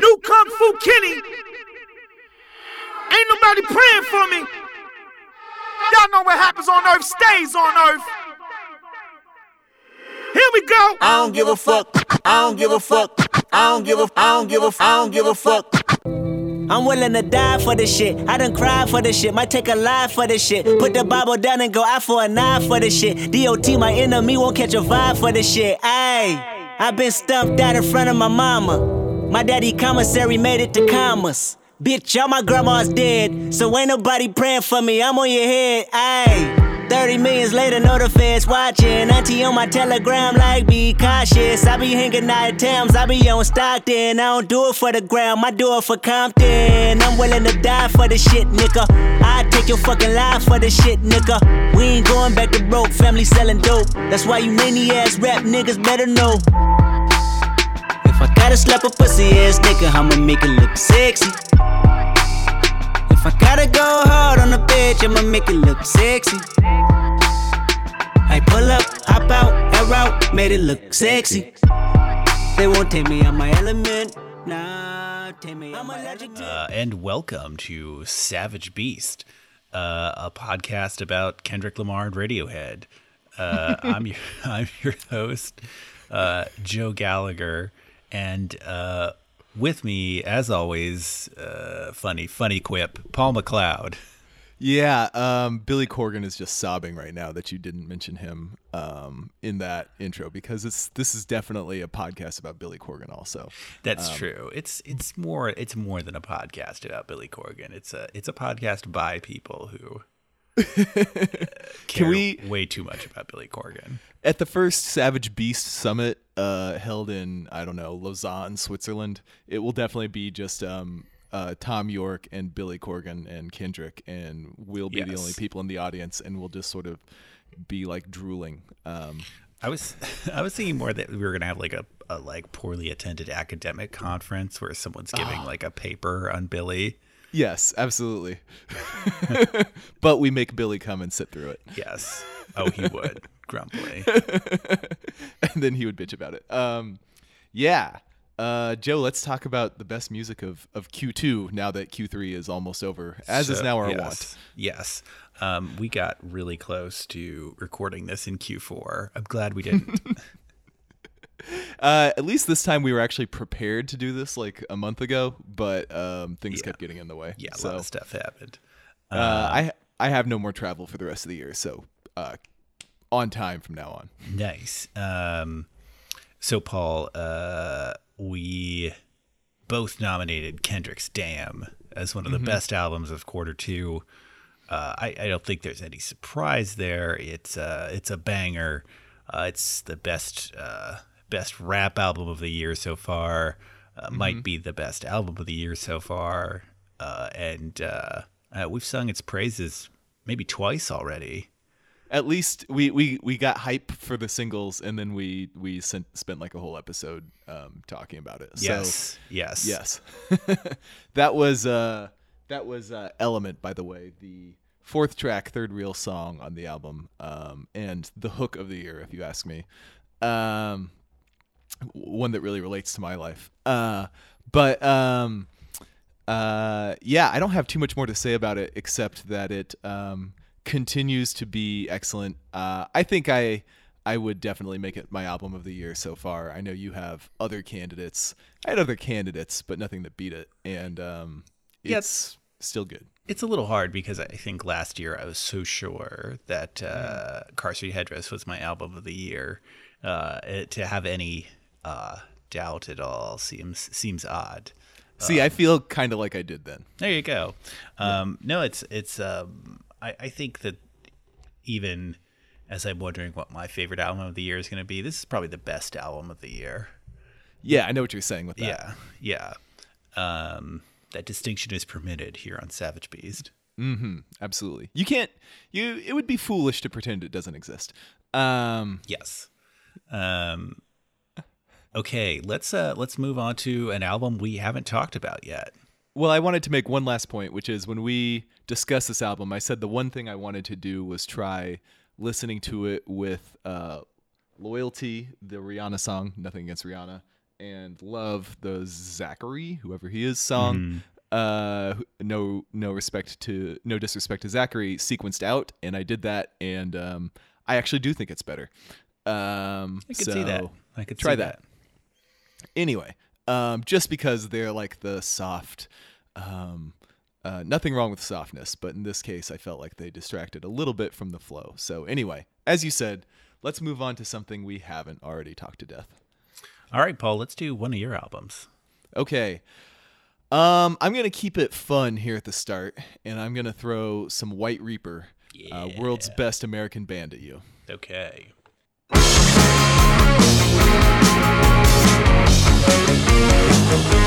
New Kung Fu Kenny. Ain't nobody praying for me. Y'all know what happens on earth stays on earth. Here we go. I don't give a fuck. I don't give a fuck. I don't give a. I don't give a. I don't give a fuck. I'm willing to die for this shit. I done cried for this shit. Might take a life for this shit. Put the Bible down and go out for a knife for this shit. DOT, my enemy, won't catch a vibe for this shit. Ayy, I been stumped out in front of my mama. My daddy commissary made it to commas. Bitch, all my grandma's dead. So ain't nobody praying for me. I'm on your head. Ayy. 30 millions later, the feds watching. Auntie on my telegram, like, be cautious. I be hanging out at Thames, I be on Stockton. I don't do it for the gram, I do it for Compton. I'm willing to die for the shit, nigga. I take your fucking life for the shit, nigga. We ain't going back to broke, family selling dope. That's why you many ass rap niggas better know. Gotta slap a pussy ass nigga, I'ma make it look sexy. If I gotta go hard on a bitch, I'ma make it look sexy. I pull up, hop out, air out, made it look sexy. They won't take me out my element. Nah, take me out my element. Uh, and welcome to Savage Beast, uh, a podcast about Kendrick Lamar and Radiohead. Uh, I'm your I'm your host, uh, Joe Gallagher, and uh, with me, as always, uh, funny funny quip, Paul McLeod. Yeah, um, Billy Corgan is just sobbing right now that you didn't mention him um, in that intro because it's this is definitely a podcast about Billy Corgan. Also, That's true. It's it's more it's more than a podcast about Billy Corgan. It's a it's a podcast by people who care we- way too much about Billy Corgan. At the first Savage Beast Summit uh, held in I don't know Lausanne, Switzerland, it will definitely be just um, uh, Tom York and Billy Corgan and Kendrick, and we'll be the only people in the audience, and we'll just sort of be like drooling. Um, I was I was thinking more that we were gonna have like a, a like poorly attended academic conference where someone's giving like a paper on Billy. yes, absolutely. but we make Billy come and sit through it. Yes. Oh, he would grumpily. and then he would bitch about it. Um, yeah. Uh, Joe, let's talk about the best music of, of Q2 now that Q3 is almost over, as is now our yes, want. Yes. Um, we got really close to recording this in Q4. I'm glad we didn't. Uh, at least this time we were actually prepared to do this like a month ago, but um, things Yeah. kept getting in the way. yeah, a lot of stuff happened. uh, I I have no more travel for the rest of the year, so uh, on time from now on. Nice. Um, so, Paul, uh, we both nominated Kendrick's "Damn" as one of the best albums of quarter two. Uh, I, I don't think there's any surprise there. It's uh, it's a banger. Uh, it's the best uh, best rap album of the year so far. Uh, Might be the best album of the year so far. Uh, and uh, uh, we've sung its praises maybe twice already. At least we, we, we got hype for the singles, and then we we sent, spent like a whole episode um, talking about it. So, Yes. yes. Yes, that was uh, that was uh, Element, by the way, the fourth track, third real song on the album, um, and the hook of the year, if you ask me. Um, one that really relates to my life. Uh, but um, uh, yeah, I don't have too much more to say about it except that it um, continues to be excellent. Uh, I think I I would definitely make it my album of the year so far. I know you have other candidates. I had other candidates, but nothing that beat it, and um, Yeah, it's still good. It's a little hard because I think last year I was so sure that uh, Car Street Headdress was my album of the year. Uh, it, to have any uh, doubt at all seems seems odd. See, I feel kind of like I did then. There you go. Um, No, it's it's. Um, I, I think that even as I'm wondering what my favorite album of the year is going to be, this is probably the best album of the year. Yeah, I know what you're saying with that. Yeah, yeah. Um, that distinction is permitted here on Savage Beast. absolutely. You can't. You. It would be foolish to pretend it doesn't exist. Um, Yes. Um okay, let's uh let's move on to an album we haven't talked about yet. Well, I wanted to make one last point, which is when we discussed this album, I said the one thing I wanted to do was try listening to it with uh, Loyalty, the Rihanna song, nothing against Rihanna, and love the Zachary, whoever he is, song. Uh, no, no respect to, no disrespect to Zachary, sequenced out, and I did that, and um, I actually do think it's better. Um, I could so see that. I could try see that. Anyway, um, just because they're like the soft, um, uh, nothing wrong with softness, but in this case, I felt like they distracted a little bit from the flow. So anyway, as you said, let's move on to something we haven't already talked to death. All right, Paul, let's do one of your albums. Okay. Um, I'm gonna keep it fun here at the start, and I'm gonna throw some White Reaper, uh, world's best American band, at you. Okay. You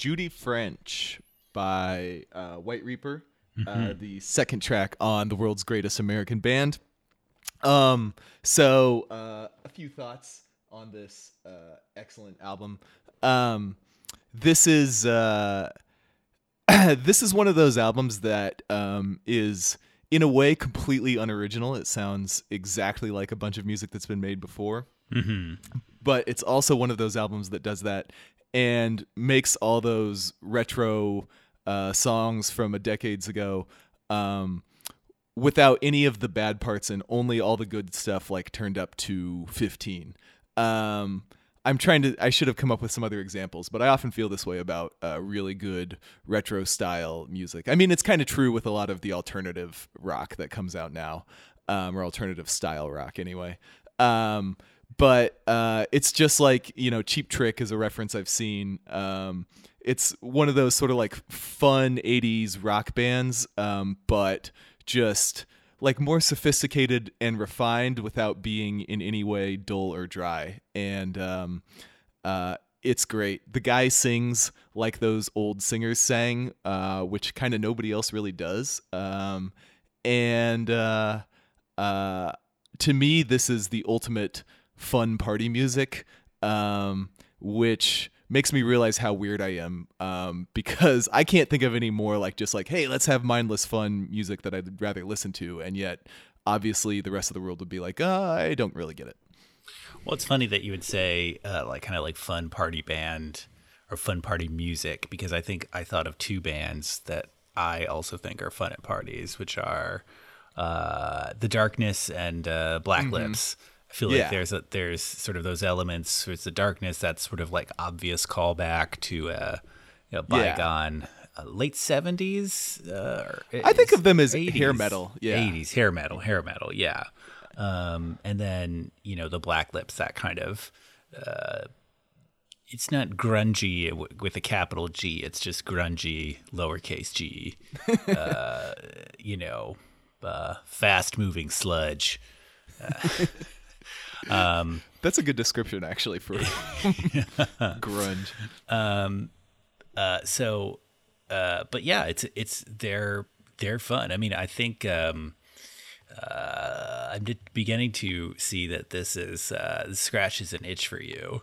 Judy French by uh, White Reaper, uh, the second track on the world's greatest American band. Um, so uh, a few thoughts on this uh, excellent album. Um, this is uh, this is one of those albums that um, is in a way completely unoriginal. It sounds exactly like a bunch of music that's been made before but it's also one of those albums that does that and makes all those retro uh, songs from a decades ago um, without any of the bad parts and only all the good stuff like turned up to 15 um, i'm trying to i should have come up with some other examples but i often feel this way about uh, really good retro style music. I mean it's kind of true with a lot of the alternative rock that comes out now um, or alternative style rock anyway. Um, but uh, it's just like you know cheap trick is a reference i've seen. Um, it's one of those sort of like fun 80s rock bands um, but just like more sophisticated and refined without being in any way dull or dry. And um, uh, it's great. The guy sings like those old singers sang uh, which kind of nobody else really does. Um, and uh, uh, to me, this is the ultimate fun party music, um, which makes me realize how weird I am um, because I can't think of any more like just like, hey, let's have mindless fun music that I'd rather listen to. And yet, obviously, the rest of the world would be like, uh, I don't really get it. Well, it's funny that you would say uh, like kind of like fun party band or fun party music because I think I thought of two bands that I also think are fun at parties, which are uh, The Darkness and uh, Black Lips. I feel like there's a, there's sort of those elements. There's the darkness that's sort of like obvious callback to a you know, Yeah. bygone uh, late seventies. Uh, I think of them as 80s, hair metal, yeah. 80s hair metal, hair metal, yeah. Um, and then you know the Black Lips, that kind of. Uh, it's not grungy with a capital G. It's just grungy, lowercase g. uh, you know, uh, fast moving sludge. That's a good description, actually, for grunge. Um, Uh, so, uh, but yeah, it's it's they're they're fun. I mean, I think um, uh, I'm beginning to see that this is uh, this scratches an itch for you. uh,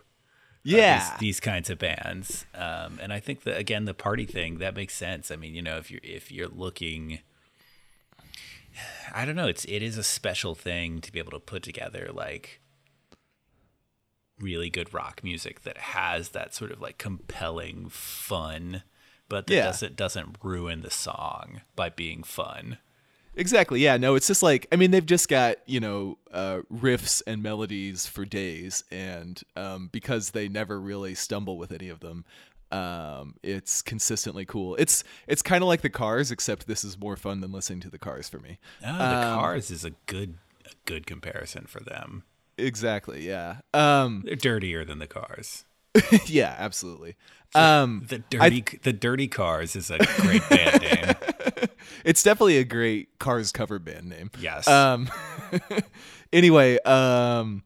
Yeah. these, these kinds of bands, um, and I think that again, the party thing that makes sense. I mean, you know, if you're if you're looking, I don't know, it's it is a special thing to be able to put together like really good rock music that has that sort of like compelling fun, but that Yeah. doesn't doesn't ruin the song by being fun. Exactly. Yeah. No, it's just like I mean they've just got you know uh, riffs and melodies for days, and um, because they never really stumble with any of them, um, it's consistently cool. It's it's kind of like the Cars, except this is more fun than listening to the Cars for me. Oh, the Cars is a good a good comparison for them. Exactly. Yeah. Um, They're dirtier than the Cars. yeah. Absolutely. Um, The dirty the Dirty Cars is a great band name. it's definitely a great Cars cover band name. Yes. Um. anyway, um,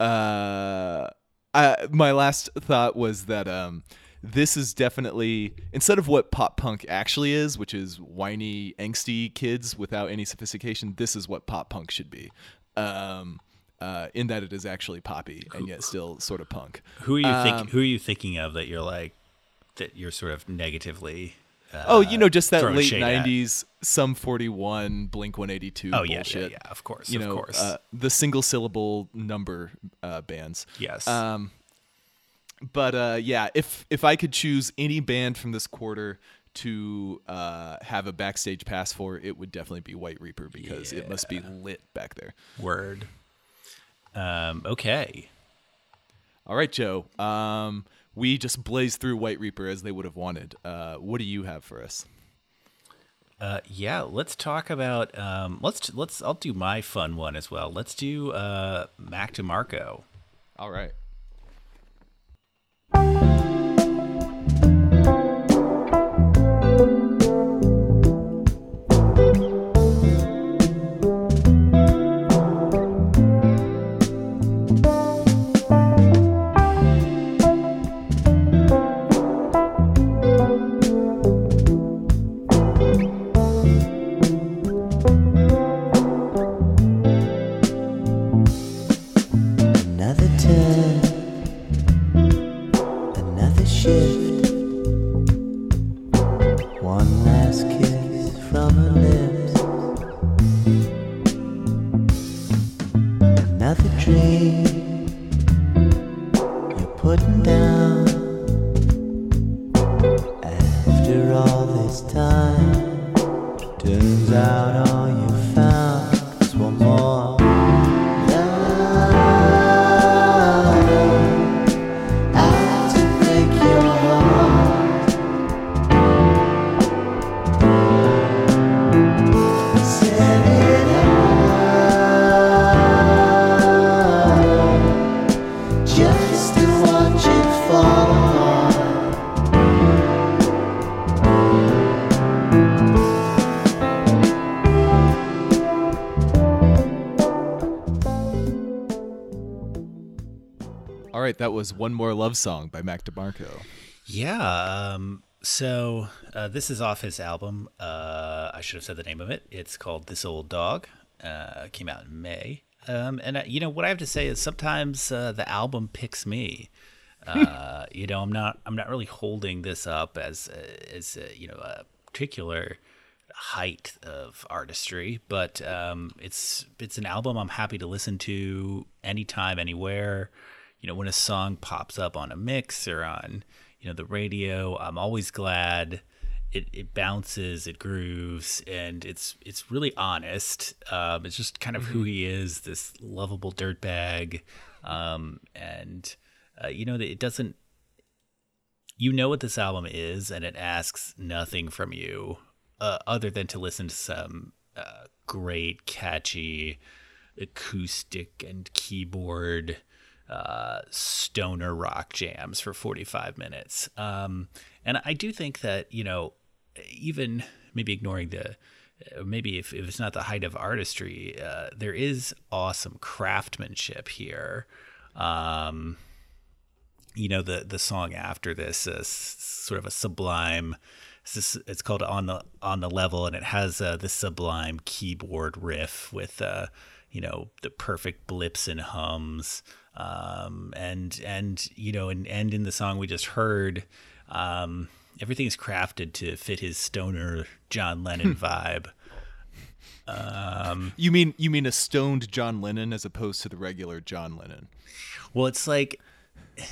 uh, I, my last thought was that um, this is definitely instead of what pop punk actually is, which is whiny, angsty kids without any sophistication. This is what pop punk should be. Um, uh, in that it is actually poppy and yet still sort of punk. who are you Um, think who are you thinking of that you're like that you're sort of negatively uh, Oh, you know, just that late shade at? '90s, some 41, Blink 182 Oh yeah, yeah, yeah, of course, you of know, course. Uh, the single syllable number uh, bands. yes. Um, but uh, yeah, if if I could choose any band from this quarter to uh, have a backstage pass for, it would definitely be White Reaper because it must be lit back there. Word. Um, okay. All right, Joe. Um, we just blazed through White Reaper as they would have wanted. Uh, what do you have for us? Uh, yeah, let's talk about um, let's let's I'll do my fun one as well. Let's do uh, Mac DeMarco. All right. Right, that was One More Love Song by Mac DeMarco. Yeah. Um, so uh, this is off his album. Uh, I should have said the name of it. It's called This Old Dog. Uh, came out in May. Um, and uh, you know what I have to say is sometimes uh, the album picks me. Uh, you know, I'm not I'm not really holding this up as as you know a particular height of artistry, but um, it's it's an album I'm happy to listen to anytime, anywhere. You know, when a song pops up on a mix or on you know the radio, I'm always glad. It, it bounces, it grooves, and it's it's really honest. Um, it's just kind of who he is, this lovable dirtbag, um, and uh, you know that it doesn't you know what this album is, and it asks nothing from you uh, other than to listen to some uh, great, catchy acoustic and keyboard uh, stoner rock jams for 45 minutes. Um, and I do think that, you know, even maybe ignoring the, uh, maybe if, if it's not the height of artistry, uh, there is awesome craftsmanship here. Um, you know the the song after this is sort of a sublime it's, called on the on the level and it has uh, this sublime keyboard riff with uh you know the perfect blips and hums um and and you know and and in the song we just heard um everything is crafted to fit his stoner John Lennon vibe You mean you mean a stoned John Lennon as opposed to the regular John Lennon? well it's like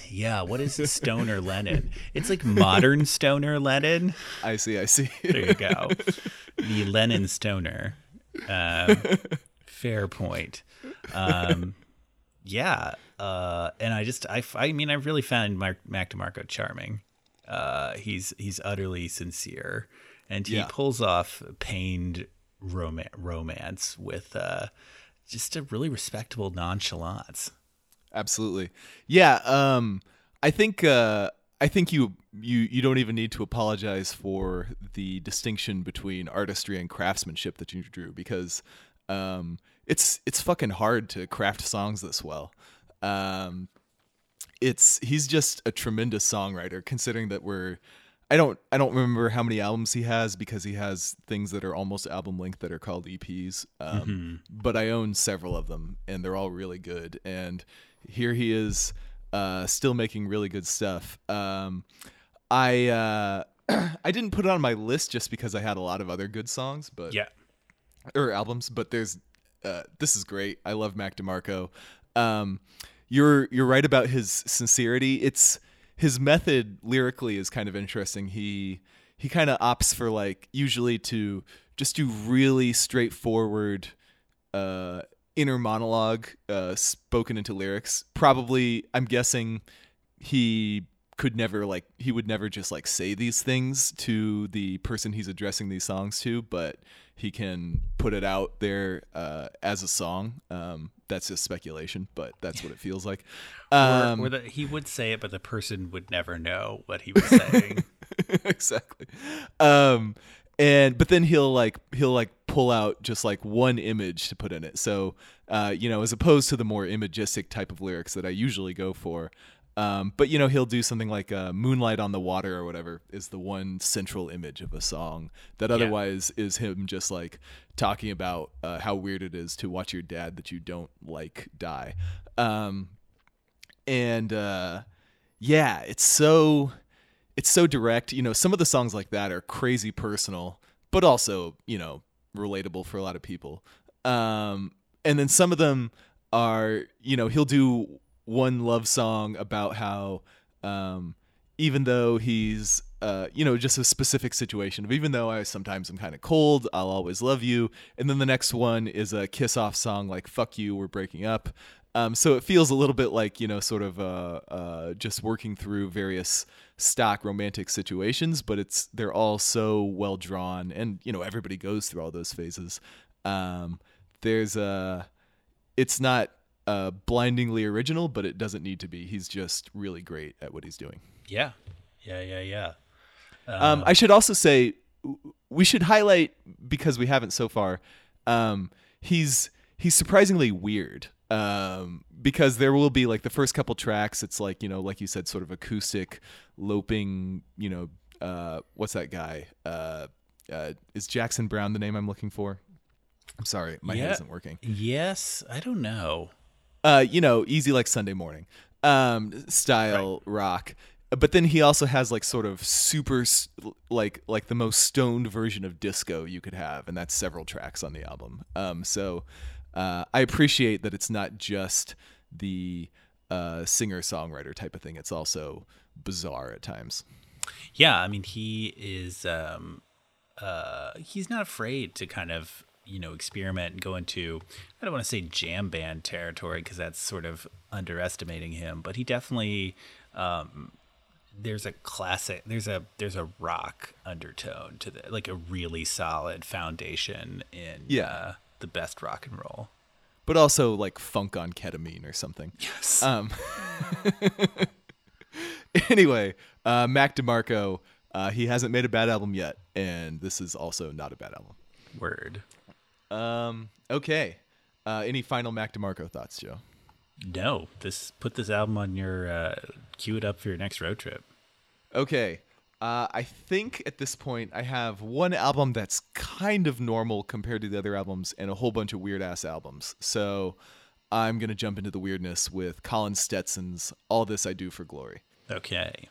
yeah what is stoner Lennon it's like modern stoner Lennon I see, I see. There you go. the Lennon Stoner. Um, fair point. Um, yeah, uh, and I just I, I mean I really found Mark, Mac DeMarco charming. Uh, he's he's utterly sincere, and he Yeah. pulls off pained rom- romance with uh, just a really respectable nonchalance. Absolutely. Yeah, um I think uh I think you you you don't even need to apologize for the distinction between artistry and craftsmanship that you drew because um it's it's fucking hard to craft songs this well. Um it's he's just a tremendous songwriter considering that we're I don't I don't remember how many albums he has because he has things that are almost album length that are called EPs. Um, But I own several of them and they're all really good. And here he is, uh, still making really good stuff. Um, I uh, I didn't put it on my list just because I had a lot of other good songs, but Yeah, or albums, but there's uh, this is great. I love Mac DeMarco. Um, you're you're right about his sincerity. It's his method lyrically is kind of interesting. He he kind of opts for like usually to just do really straightforward uh, inner monologue uh, spoken into lyrics. Probably, I'm guessing he could never like he would never just like say these things to the person he's addressing these songs to, but he can put it out there uh, as a song. Um, that's just speculation, but that's what it feels like. Um, or, or the, he would say it, but the person would never know what he was saying. exactly. Um, and but then he'll like he'll like pull out just like one image to put in it. So uh, you know, as opposed to the more imagistic type of lyrics that I usually go for. Um, but you know, he'll do something like uh, "Moonlight on the Water" or whatever is the one central image of a song that otherwise is him just like talking about uh, how weird it is to watch your dad that you don't like die. Um, and uh, yeah, it's so it's so direct. You know, some of the songs like that are crazy personal, but also, you know, relatable for a lot of people. Um, and then some of them are, you know, he'll do one love song about how, um, even though he's, uh, you know, just a specific situation of even though I sometimes am kind of cold, I'll always love you. And then the next one is a kiss off song like "fuck you, we're breaking up." Um, so it feels a little bit like you know, sort of uh, uh, just working through various stock romantic situations, but it's they're all so well drawn, and you know, everybody goes through all those phases. Um, there's a, it's not uh, blindingly original, but it doesn't need to be. He's just really great at what he's doing. yeah, yeah, yeah, yeah. Um, I should also say we should highlight because we haven't so far. Um, he's he's surprisingly weird. Um, because there will be like the first couple tracks, it's like you know, like you said, sort of acoustic, loping. You know, uh, what's that guy? Uh, uh, is Jackson Brown the name I'm looking for? I'm sorry, my Yeah. head isn't working. Yes, I don't know. Uh, you know, easy like Sunday morning um, style rock. But then he also has like sort of super like like the most stoned version of disco you could have, and that's several tracks on the album. Um, so uh, I appreciate that it's not just the uh, singer songwriter type of thing; it's also bizarre at times. Yeah, I mean he is um uh he's not afraid to kind of, you know, experiment and go into I don't want to say jam band territory because that's sort of underestimating him, but he definitely um there's a classic there's a there's a rock undertone to the like a really solid foundation in Yeah. uh, the best rock and roll. but also like funk on ketamine or something. Yes. Um, anyway, uh, Mac DeMarco, uh, he hasn't made a bad album yet, and this is also not a bad album. Word. Um, okay. Uh, any final Mac DeMarco thoughts, Joe? No, this put this album on your uh cue it up for your next road trip. Okay. Uh, I think at this point I have one album that's kind of normal compared to the other albums and a whole bunch of weird ass albums. So I'm going to jump into the weirdness with Colin Stetson's All This I Do for Glory. Okay.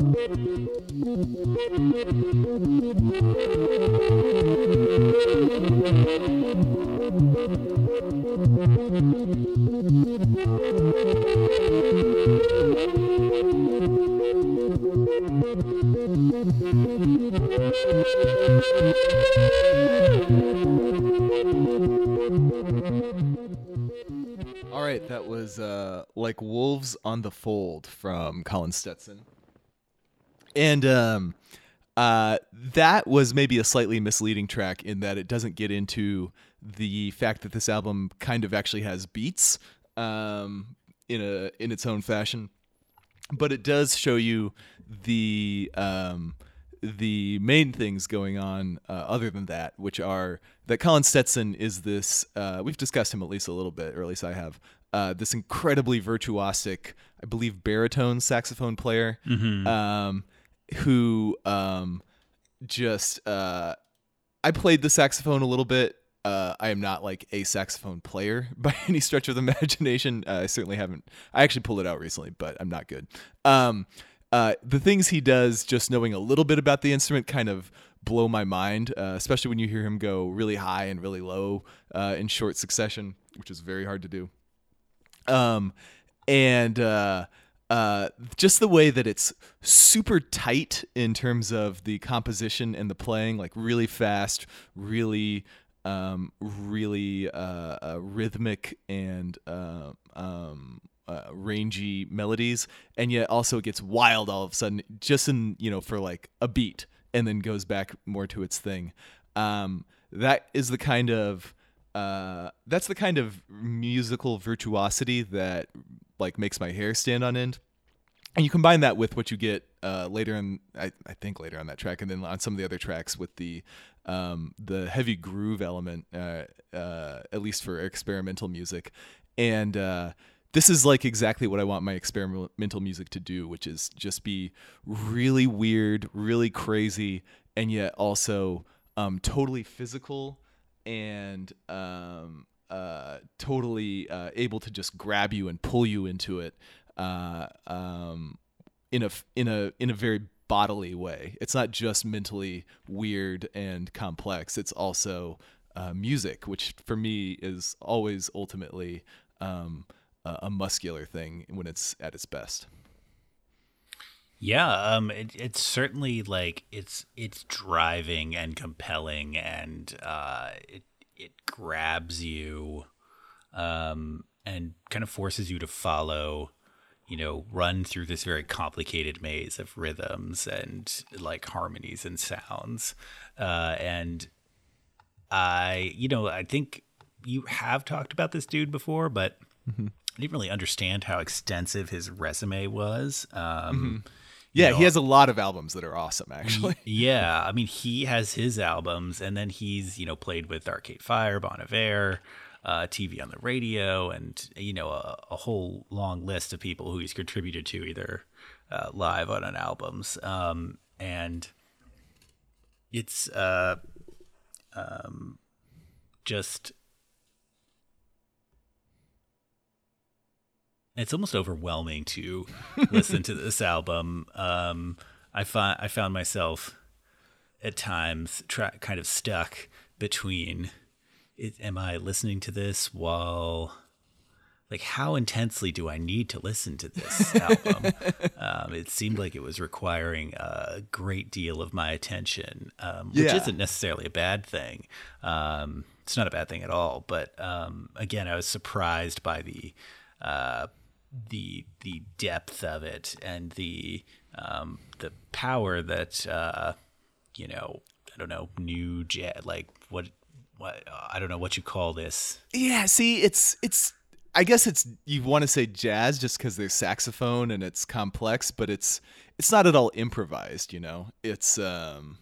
All right, that was uh, like Wolves on the Fold from Colin Stetson. And um, uh, that was maybe a slightly misleading track in that it doesn't get into the fact that this album kind of actually has beats um, in a in its own fashion, but it does show you the um, the main things going on uh, other than that, which are that Colin Stetson is this. Uh, we've discussed him at least a little bit, or at least I have. Uh, this incredibly virtuosic, I believe, baritone saxophone player, um, who um, just. Uh, I played the saxophone a little bit. Uh, I am not like a saxophone player by any stretch of the imagination. Uh, I certainly haven't. I actually pulled it out recently, but I'm not good. Um, uh, the things he does, just knowing a little bit about the instrument, kind of blow my mind. Uh, especially when you hear him go really high and really low uh, in short succession, which is very hard to do. Um, and uh, just the way that it's super tight in terms of the composition and the playing, like really fast, really, um, really uh, uh, rhythmic and uh, um, uh, rangy melodies, and yet also it gets wild all of a sudden, just in you know for like a beat, and then goes back more to its thing. Um, that is the kind of uh, that's the kind of musical virtuosity that like makes my hair stand on end. And you combine that with what you get uh, later in I, I think later on that track and then on some of the other tracks with the um, the heavy groove element uh, uh, at least for experimental music. And uh, this is like exactly what I want my experimental music to do which is just be really weird really crazy and yet also um, totally physical and um, uh, totally uh, able to just grab you and pull you into it uh, um, in a in a in a very bodily way. It's not just mentally weird and complex. It's also uh, music, which for me is always ultimately um, a, muscular thing when it's at its best. Yeah, um, it, it's certainly like it's it's driving and compelling, and uh, it it grabs you, um, and kind of forces you to follow, you know, run through this very complicated maze of rhythms and like harmonies and sounds, uh, and I, you know, I think you have talked about this dude before, but I didn't really understand how extensive his resume was. Um, Yeah, know, he has a lot of albums that are awesome, actually. yeah, I mean, he has his albums, and then he's you know played with Arcade Fire, Bon Iver, uh, TV on the radio, and you know a, a whole long list of people who he's contributed to either uh, live on on albums, um, and it's uh, um, just it's almost overwhelming to listen to this album. Um, I find I found myself at times tra- kind of stuck between it, am I listening to this while like how intensely do I need to listen to this album? um, it seemed like it was requiring a great deal of my attention, um, which Yeah. isn't necessarily a bad thing. Um, it's not a bad thing at all. But um, again, I was surprised by the uh, the the depth of it and the um, the power that uh, you know I don't know new jazz like what what I don't know what you call this Yeah, see, it's it's. I guess it's you want to say jazz just because there's saxophone and it's complex, but it's it's not at all improvised. You know, it's um,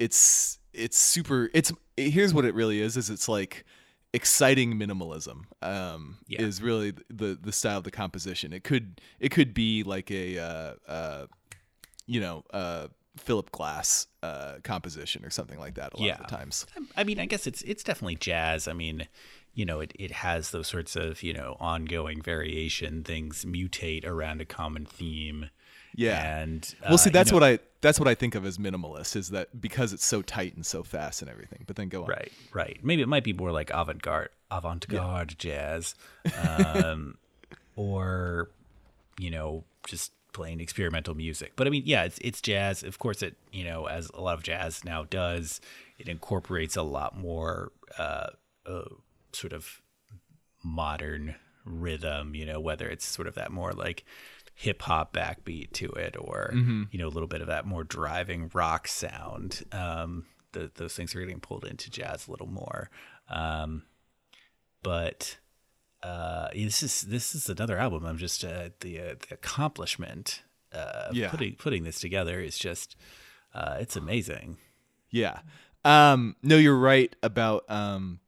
it's it's super. It's here's what it really is: is it's like exciting minimalism. Um, Yeah. is really the the style of the composition. It could it could be like a uh, uh, you know uh, Philip Glass uh, composition or something like that. A lot of the times. I mean, I guess it's it's definitely jazz. I mean, you know, it, it has those sorts of you know ongoing variation. Things mutate around a common theme. Yeah. and Well, see, uh, you that's know- what I that's what I think of as minimalist is that because it's so tight and so fast and everything. But then go on. Right, right. Maybe it might be more like avant-garde, avant-garde jazz, um, or you know, just playing experimental music. But I mean, yeah, it's it's jazz. Of course, it you know, as a lot of jazz now does, it incorporates a lot more uh, uh, sort of modern rhythm. You know, whether it's sort of that more like hip hop backbeat to it, or you know, a little bit of that more driving rock sound. Um, the, those things are getting pulled into jazz a little more. Um, but uh, this is this is another album. I'm just uh, the uh, the accomplishment uh, Yeah. putting putting this together is just uh, it's amazing. Yeah. Um, no, you're right about um,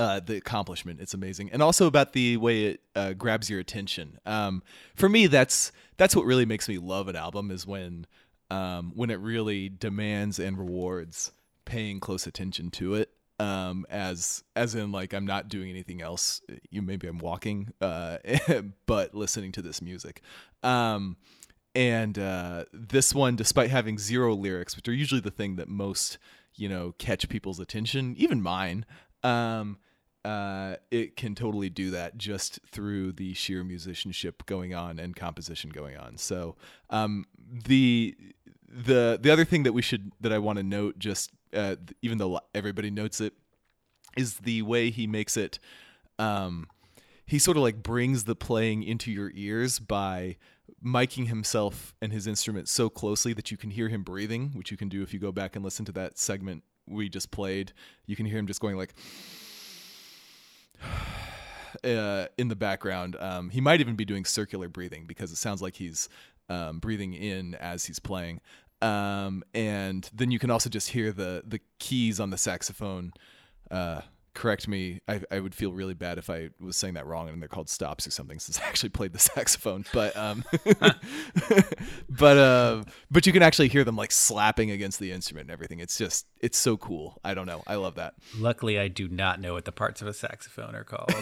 uh, the accomplishment. It's amazing, and also about the way it uh, grabs your attention. Um, for me, that's that's what really makes me love an album is when um, when it really demands and rewards paying close attention to it. Um, as as in like I'm not doing anything else. You maybe I'm walking, uh, but listening to this music. Um, and uh, this one, despite having zero lyrics, which are usually the thing that most you know catch people's attention, even mine, um, uh, it can totally do that just through the sheer musicianship going on and composition going on. So um, the the the other thing that we should that I want to note, just uh, even though everybody notes it, is the way he makes it. Um, he sort of like brings the playing into your ears by miking himself and his instrument so closely that you can hear him breathing, which you can do if you go back and listen to that segment we just played. You can hear him just going like uh, in the background. Um, he might even be doing circular breathing because it sounds like he's um, breathing in as he's playing. Um, and then you can also just hear the the keys on the saxophone. Uh, correct me. I, I would feel really bad if I was saying that wrong and they're called stops or something since I actually played the saxophone. But um, but uh, but you can actually hear them like slapping against the instrument and everything. It's just it's so cool. I don't know. I love that. Luckily, I do not know what the parts of a saxophone are called.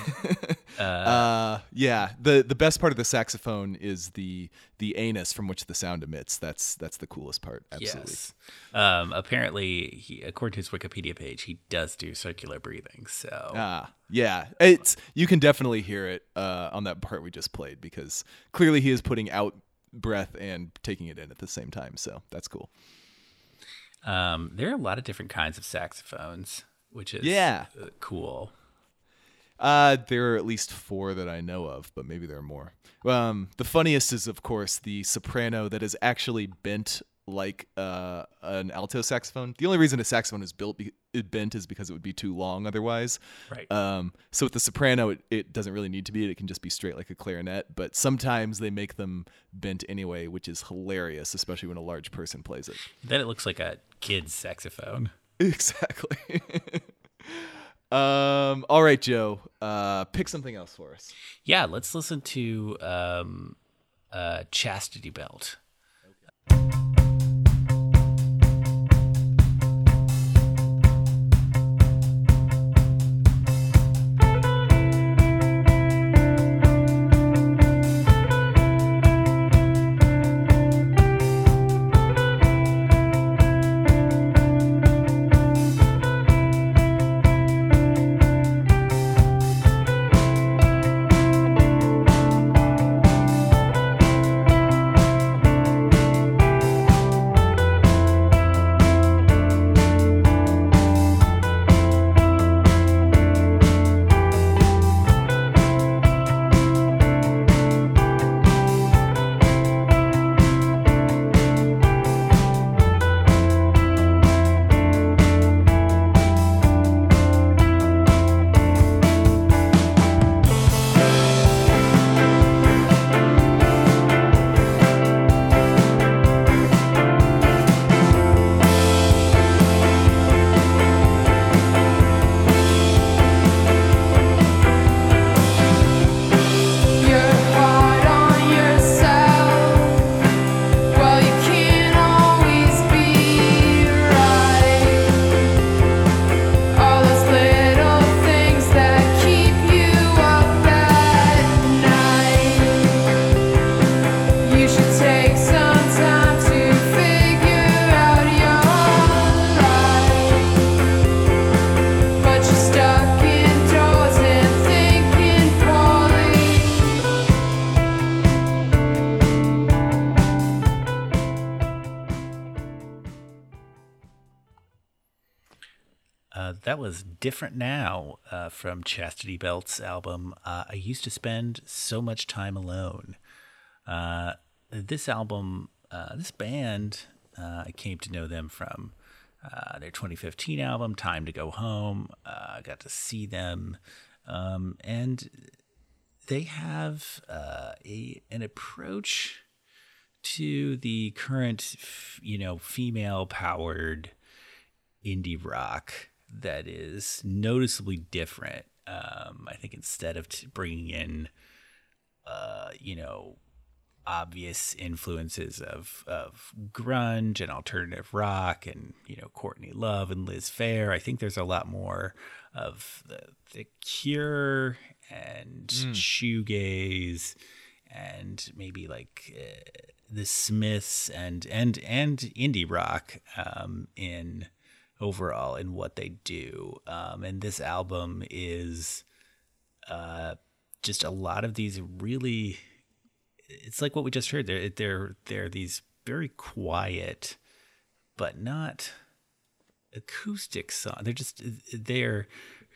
Uh, yeah. The the best part of the saxophone is the the anus from which the sound emits. That's that's the coolest part. Absolutely. yes. Um, apparently, he, according to his Wikipedia page, he does do circular breathing. So Ah, yeah. It's you can definitely hear it uh, on that part we just played because clearly he is putting out breath and taking it in at the same time. So that's cool. um, there are a lot of different kinds of saxophones, which is Yeah. uh, cool. Uh, there are at least four that I know of, but maybe there are more. Um, the funniest is, of course, the soprano that is actually bent like uh, an alto saxophone. The only reason a saxophone is built be- bent is because it would be too long otherwise. Right. Um, so with the soprano, it, it doesn't really need to be. It can just be straight like a clarinet. But sometimes they make them bent anyway, which is hilarious, especially when a large person plays it. Then it looks like a kid's saxophone. Exactly. um. All right, Joe. Uh, pick something else for us. Yeah, let's listen to um, uh, Chastity Belt. Thank Different Now uh, from Chastity Belt's album. Uh, I used to spend so much time alone. Uh, this album, uh, this band, uh, I came to know them from uh, their 2015 album, Time to Go Home. I got to see them. Um, and they have a an approach to the current, you know, female powered indie rock that is noticeably different. Um, I think instead of t- bringing in, uh, you know, obvious influences of of grunge and alternative rock and you know Courtney Love and Liz Phair, I think there's a lot more of the, the Cure and shoegaze and maybe like uh, the Smiths and and and indie rock um, in overall in what they do. Um, and this album is uh, just a lot of these really. It's like what we just heard. They're they're they're these very quiet, but not acoustic songs. They're just they're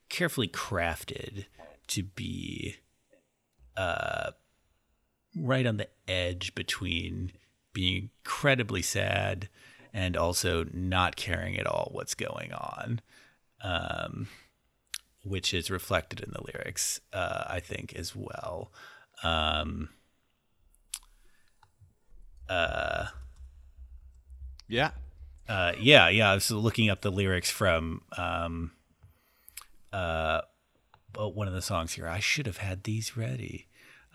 carefully crafted to be uh right on the edge between being incredibly sad and also not caring at all what's going on um which is reflected in the lyrics uh i think as well um uh Yeah. uh, yeah, yeah. I was looking up the lyrics from um, uh, oh, one of the songs here. I should have had these ready.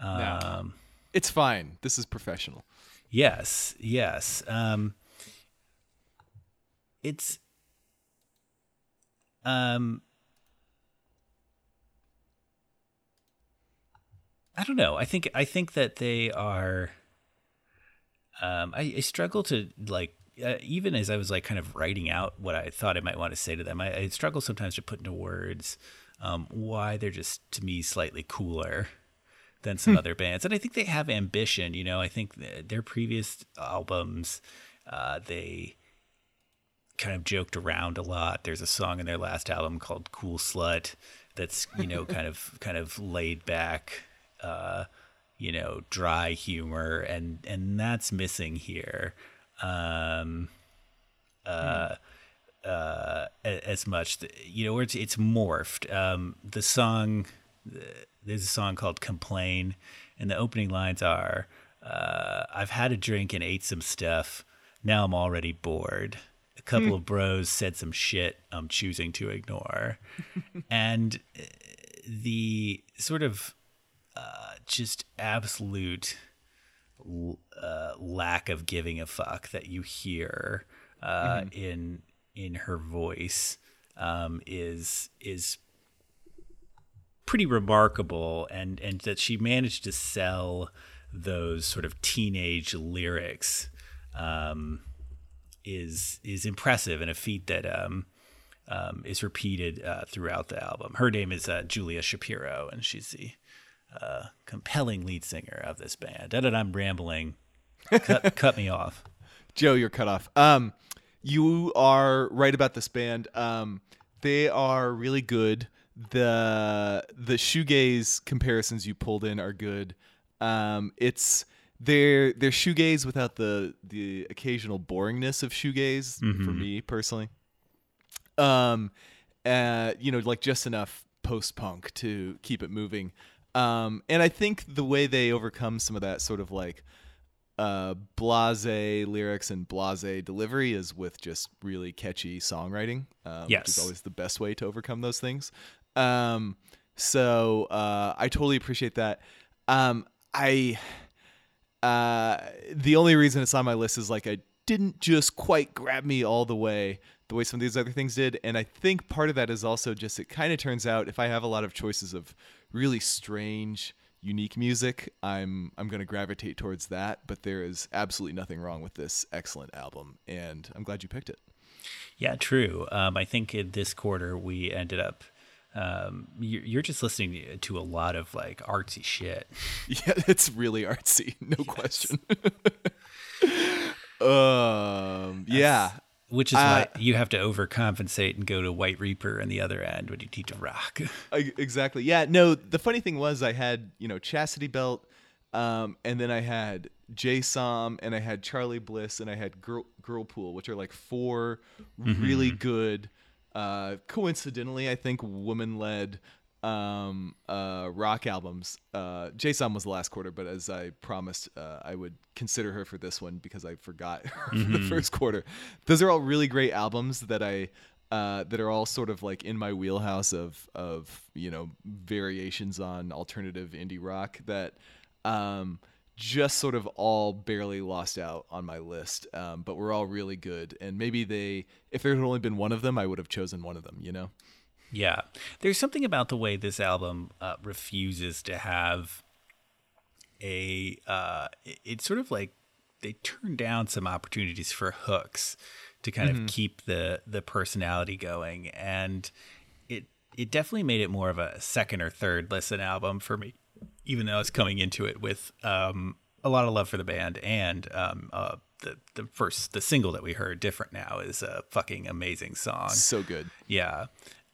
Um, It's fine. This is professional. Yes, yes. Um, it's um, I don't know. I think I think that they are. Um, I, I struggle to like uh, even as I was like kind of writing out what I thought I might want to say to them. I, I struggle sometimes to put into words um, why they're just to me slightly cooler than some other bands, and I think they have ambition. You know, I think th- their previous albums, uh, they kind of joked around a lot. There's a song in their last album called "Cool Slut" that's you know kind of kind of laid back, uh, you know, dry humor, and and that's missing here. Um, uh, uh, as much, you know, where it's it's morphed. Um, the song, there's a song called "Complain," and the opening lines are, uh, "I've had a drink and ate some stuff. Now I'm already bored." Couple of bros said some shit I'm choosing to ignore. and uh, the sort of uh, just absolute l- uh, lack of giving a fuck that you hear uh, in in her voice um, is is pretty remarkable, and and that she managed to sell those sort of teenage lyrics um, is is impressive and a feat that um, um, is repeated uh, throughout the album. Her name is uh, Julia Shapiro, and she's the uh, compelling lead singer of this band. And I'm rambling. Cut, cut me off. Joe, you're cut off. Um, you are right about this band. Um, they are really good. The the shoegaze comparisons you pulled in are good. Um, it's they're they're shoegaze without the the occasional boringness of shoegaze for me personally. Um, uh, you know, like just enough post punk to keep it moving. Um, and I think the way they overcome some of that sort of like uh, blase lyrics and blase delivery is with just really catchy songwriting, um, which is always the best way to overcome those things. Um, so uh, I totally appreciate that. Um, I uh, the only reason it's on my list is like I didn't just quite grab me all the way the way some of these other things did, and I think part of that is also just it kind of turns out if I have a lot of choices of really strange unique music i'm i'm going to gravitate towards that but there is absolutely nothing wrong with this excellent album and i'm glad you picked it Yeah, true. Um, I think in this quarter we ended up. Um, you're, you're just listening to a lot of like artsy shit. yeah it's really artsy no question um yeah Which is Uh, why you have to overcompensate and go to White Reaper on the other end when you teach rock. I- exactly. Yeah. No. The funny thing was, I had you know Chastity Belt, um, and then I had Jay Som, and I had Charly Bliss, and I had Girl Girlpool, which are like 4 really good. Uh, coincidentally, I think woman-led um, uh, rock albums. Uh, was the last quarter, but as I promised, uh, I would consider her for this one because I forgot her for the first quarter. Those are all really great albums that I uh, that are all sort of like in my wheelhouse of of you know variations on alternative indie rock that um, just sort of all barely lost out on my list, um, but were all really good. And maybe they, if there had only been one of them, I would have chosen one of them. You know? Yeah. There's something about the way this album uh, refuses to have a. Uh, it- it's sort of like they turn down some opportunities for hooks to kind of keep the the personality going, and it it definitely made it more of a second or third listen album for me, even though I was coming into it with um, a lot of love for the band and um, uh, the the first the single that we heard, "Different Now," is a fucking amazing song. So good. Yeah.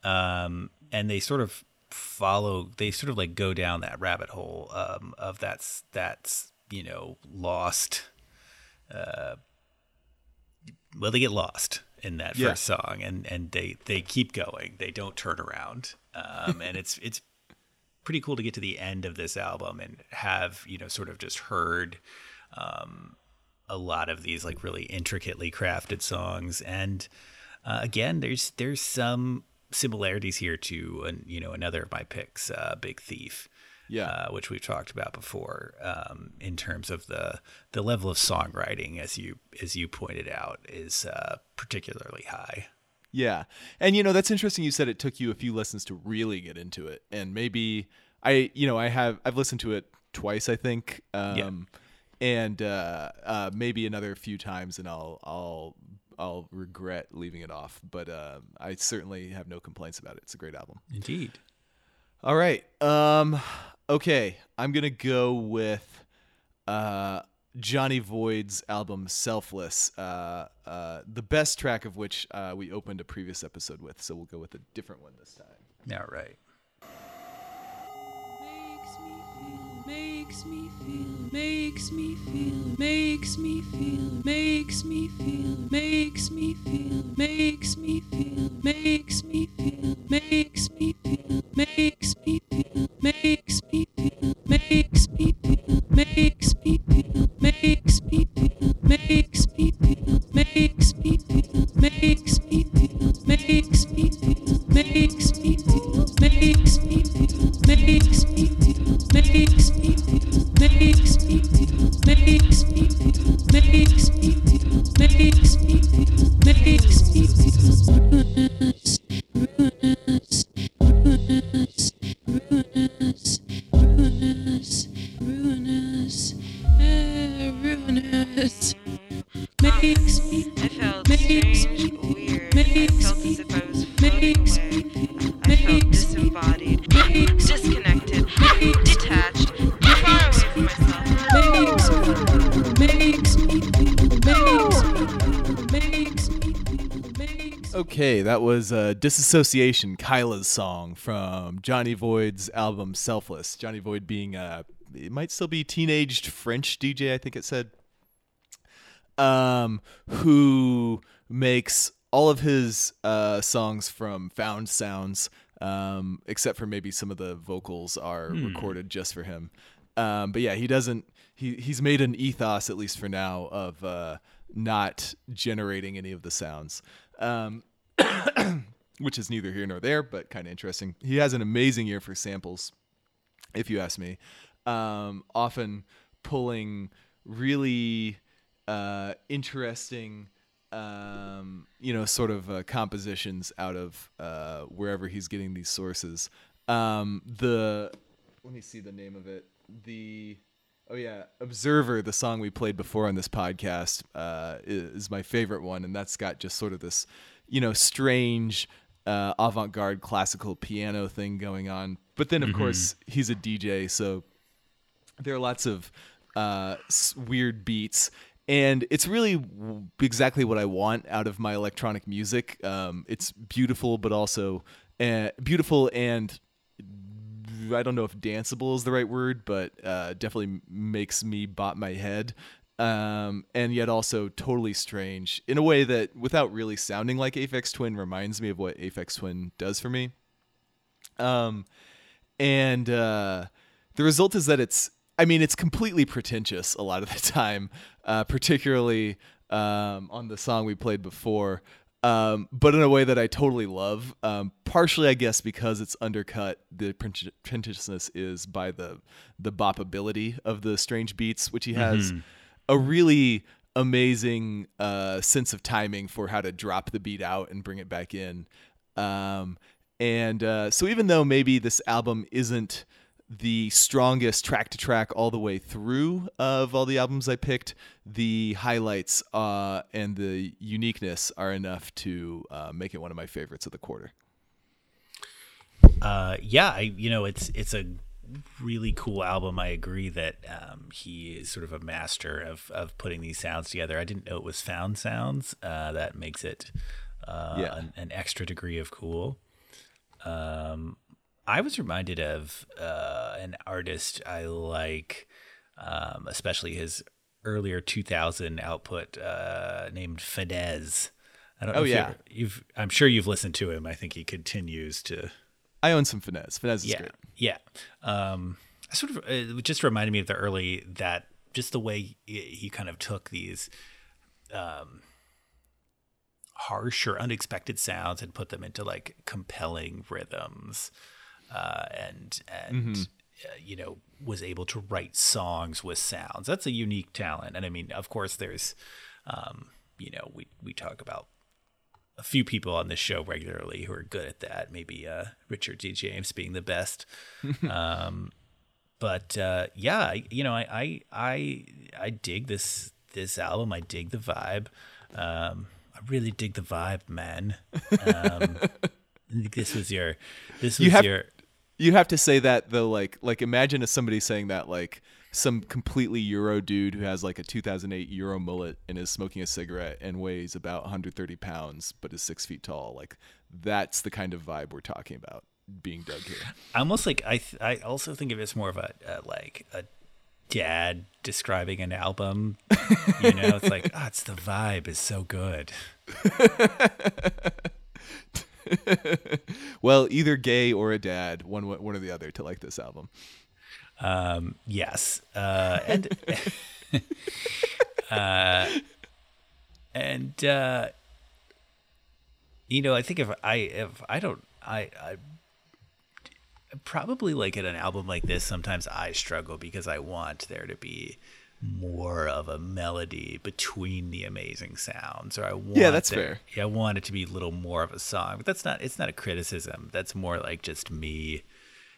Um, and they sort of follow, they sort of like go down that rabbit hole um, of that's, that's, you know, lost. Uh, well, they get lost in that Yeah. first song and, and they, they keep going. They don't turn around. Um, and it's, it's pretty cool to get to the end of this album and have, you know, sort of just heard, um, a lot of these like really intricately crafted songs and uh, again there's there's some similarities here to an, you know another of my picks uh, big thief Yeah. uh, which we've talked about before um, in terms of the the level of songwriting as you as you pointed out is uh, particularly high Yeah. And you know, that's interesting you said it took you a few lessons to really get into it. And maybe I you know, I have I've listened to it twice, I think. Um and uh uh maybe another few times and I'll I'll I'll regret leaving it off. But uh, I certainly have no complaints about it. It's a great album. indeed All right. Um okay, I'm going to go with uh Johnny Void's album Selfless. Uh uh the best track of which uh we opened a previous episode with, so we'll go with a different one this time. all right Makes me feel, makes me feel, makes me feel, makes me feel, makes me feel, makes me feel, makes me feel, makes me feel, makes me feel, makes me feel, makes me feel, makes me feel, makes me feel, makes me feel, makes me feel, makes me feel, makes me feel, makes me feel, makes me feel, makes me feel. Okay, that was uh, Disassociation, Kyla's song from Johnny Void's album Selfless. Johnny Void being, uh, it might still be teenaged French DJ, I think it said, um, who makes all of his uh, songs from found sounds, um, except for maybe some of the vocals are recorded just for him. Um, but yeah, he doesn't. He he's made an ethos, at least for now, of uh, not generating any of the sounds. Um, which is neither here nor there, but kind of interesting. He has an amazing ear for samples, if you ask me. Um, often pulling really uh, interesting, um, you know, sort of uh, compositions out of uh, wherever he's getting these sources. Um, the let me see the name of it. The oh yeah, Observer, the song we played before on this podcast, uh, is my favorite one, and that's got just sort of this, you know, strange uh, avant-garde classical piano thing going on. But then, of course, he's a DJ, so there are lots of uh, weird beats and it's really w- exactly what I want out of my electronic music. Um, it's beautiful, but also uh, beautiful and I don't know if danceable is the right word, but uh, definitely makes me bop my head. Um, and yet also totally strange in a way that, without really sounding like Aphex Twin, reminds me of what Aphex Twin does for me. Um, and uh, the result is that it's, I mean, it's completely pretentious a lot of the time, uh, particularly um, on the song we played before um, but in a way that I totally love. Um, partially, I guess, because it's undercut. The pretentiousness is by the the bopability of the strange beats, which he has a really amazing uh, sense of timing for how to drop the beat out and bring it back in. Um, and uh, so, even though maybe this album isn't the strongest track to track all the way through of all the albums I picked. The highlights uh, and the uniqueness are enough to uh, make it one of my favorites of the quarter. Uh, yeah, I you know it's it's a really cool album. I agree that um, he is sort of a master of of putting these sounds together. I didn't know it was found sounds. Uh, that makes it uh, Yeah. an, an extra degree of cool. Um, I was reminded of uh, an artist I like, um, especially his earlier 2000 output uh, named Fennesz. I don't know Oh, if yeah. you've. I'm sure you've listened to him. I think he continues to. I own some Fennesz. Fennesz is yeah, great. yeah. Um, I sort of it just reminded me of the early that just the way he, kind of took these um, harsh or unexpected sounds and put them into like compelling rhythms, uh, and and uh, you know was able to write songs with sounds. That's a unique talent, and I mean, of course, there's um, you know we we talk about a few people on this show regularly who are good at that. Maybe uh, Richard D. James being the best. um, but uh, yeah, you know, I, I I I dig this this album. I dig the vibe. Um, I really dig the vibe, man. Um, this was your this was You have- your You have to say that though, like like imagine if somebody saying that like some completely Euro dude who has like a 2008 Euro mullet and is smoking a cigarette and weighs about 130 pounds but is six feet tall. Like that's the kind of vibe we're talking about being dug here. I almost like I th- I also think of it as more of a, a like a dad describing an album. You know, it's like ah, it's the vibe is so good. Well, either gay or a dad, one one or the other, to like this album. Um, yes, uh, and uh, and uh, you know, I think if I if I don't I I probably like at an album like this, sometimes I struggle because I want there to be more of a melody between the amazing sounds or I want Yeah, that's there- fair. Yeah, I want it to be a little more of a song. But that's not it's not a criticism. That's more like just me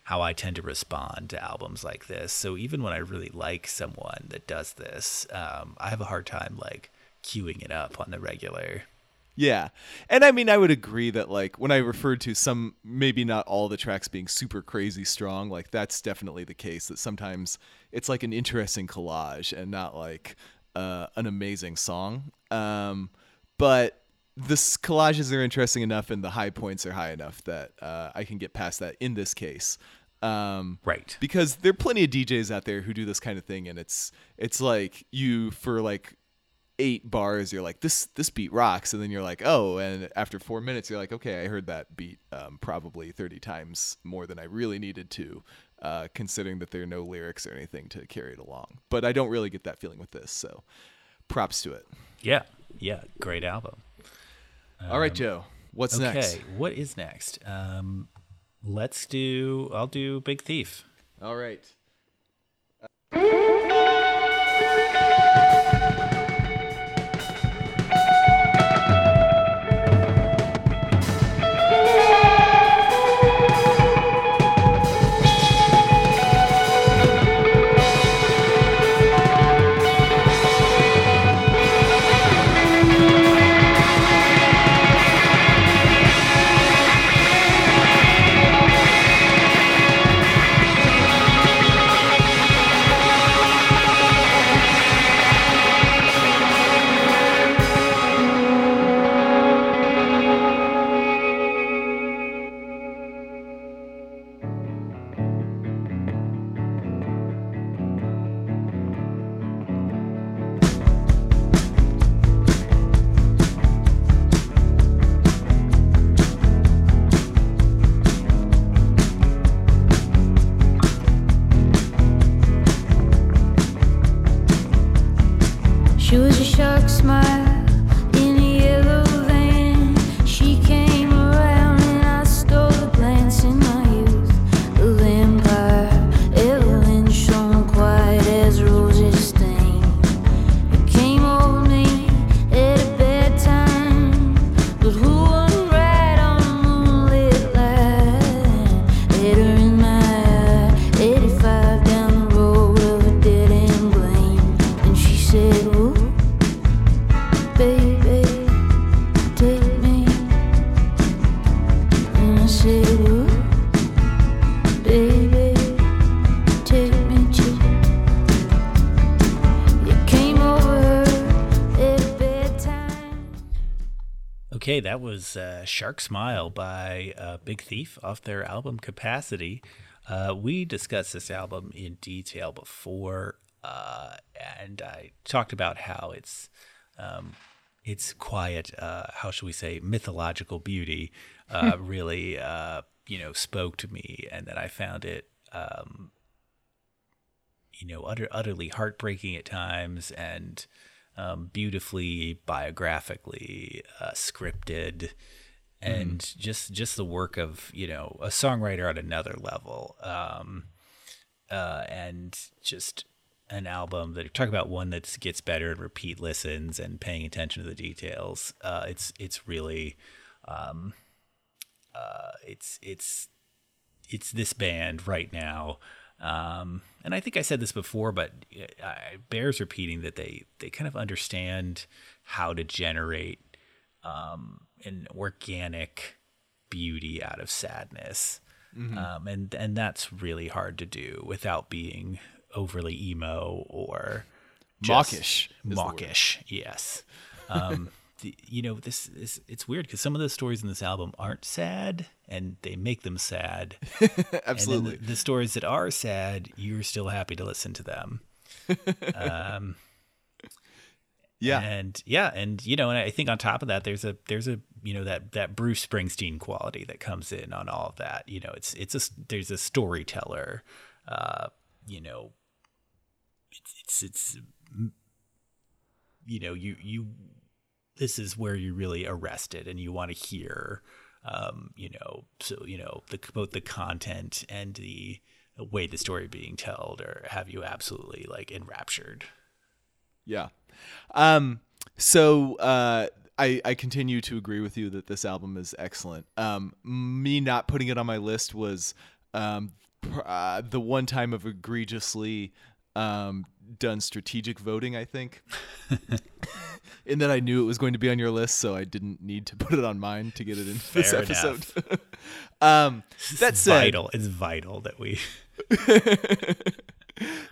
how I tend to respond to albums like this. So even when I really like someone that does this, um, I have a hard time like queuing it up on the regular. Yeah. And I mean, I would agree that, like, when I referred to some, maybe not all the tracks being super crazy strong, like, that's definitely the case. That sometimes it's like an interesting collage and not like uh, an amazing song. Um, but the collages are interesting enough and the high points are high enough that uh, I can get past that in this case. Um, Right. because there are plenty of DJs out there who do this kind of thing, and it's it's like you for like eight bars, you're like this this beat rocks, and then you're like oh, and after four minutes, you're like okay, I heard that beat um, probably thirty times more than I really needed to, uh, considering that there are no lyrics or anything to carry it along. But I don't really get that feeling with this, so props to it. Yeah. Yeah. Great album. All right, Joe, what's okay. next? Okay, what is next? Um, let's do. I'll do Big Thief. All right. Thank was uh, Shark Smile by uh, Big Thief off their album Capacity. Uh, we discussed this album in detail before, uh, and I talked about how it's um, its quiet, uh, how should we say, mythological beauty uh, really, uh, you know, spoke to me, and that I found it, um, you know, utter, utterly heartbreaking at times, and um, beautifully biographically uh, scripted, and just just the work of you know a songwriter at another level, um, uh, and just an album that talk about one that gets better and repeat listens and paying attention to the details. Uh, it's it's really, um, uh, it's it's it's this band right now. Um, and I think I said this before, but it bears repeating that they they kind of understand how to generate um, an organic beauty out of sadness, um, and and that's really hard to do without being overly emo or Mawkish is the word. Mawkish, yes. Um, the, you know, this is it's weird because some of the stories in this album aren't sad, and they make them sad. Absolutely. The, the stories that are sad, you're still happy to listen to them. um, yeah. and yeah, and you know, and I think on top of that, there's a there's a you know that that Bruce Springsteen quality that comes in on all of that. You know, it's it's a there's a storyteller. Uh, you know, it's it's it's you know you you this is where you're really arrested and you want to hear um you know so you know the both the content and the way the story being told or have you absolutely like enraptured Yeah. Um, so uh, I, I continue to agree with you that this album is excellent. Um, me not putting it on my list was um, uh, the one time of egregiously um, done strategic voting, I think. and that I knew it was going to be on your list, so I didn't need to put it on mine to get it in this episode. um, that it's said, vital it's vital that we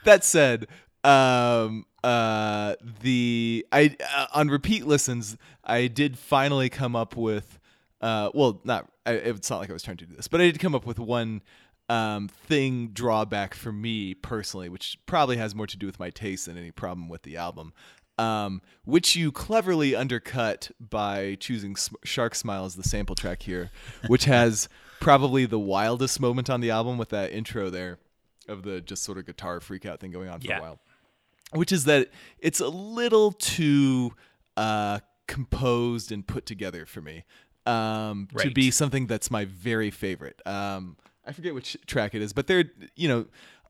that said, um, uh, the I uh, on repeat listens, I did finally come up with, uh, well, not I, it's not like I was trying to do this, but I did come up with one um thing drawback for me personally, which probably has more to do with my taste than any problem with the album. Um, which you cleverly undercut by choosing Sm- Shark Smile as the sample track here, which has probably the wildest moment on the album with that intro there of the just sort of guitar freak out thing going on for Yeah. a while which is that it's a little too uh, composed and put together for me um, to be something that's my very favorite. Um, I forget which track it is, but they're you know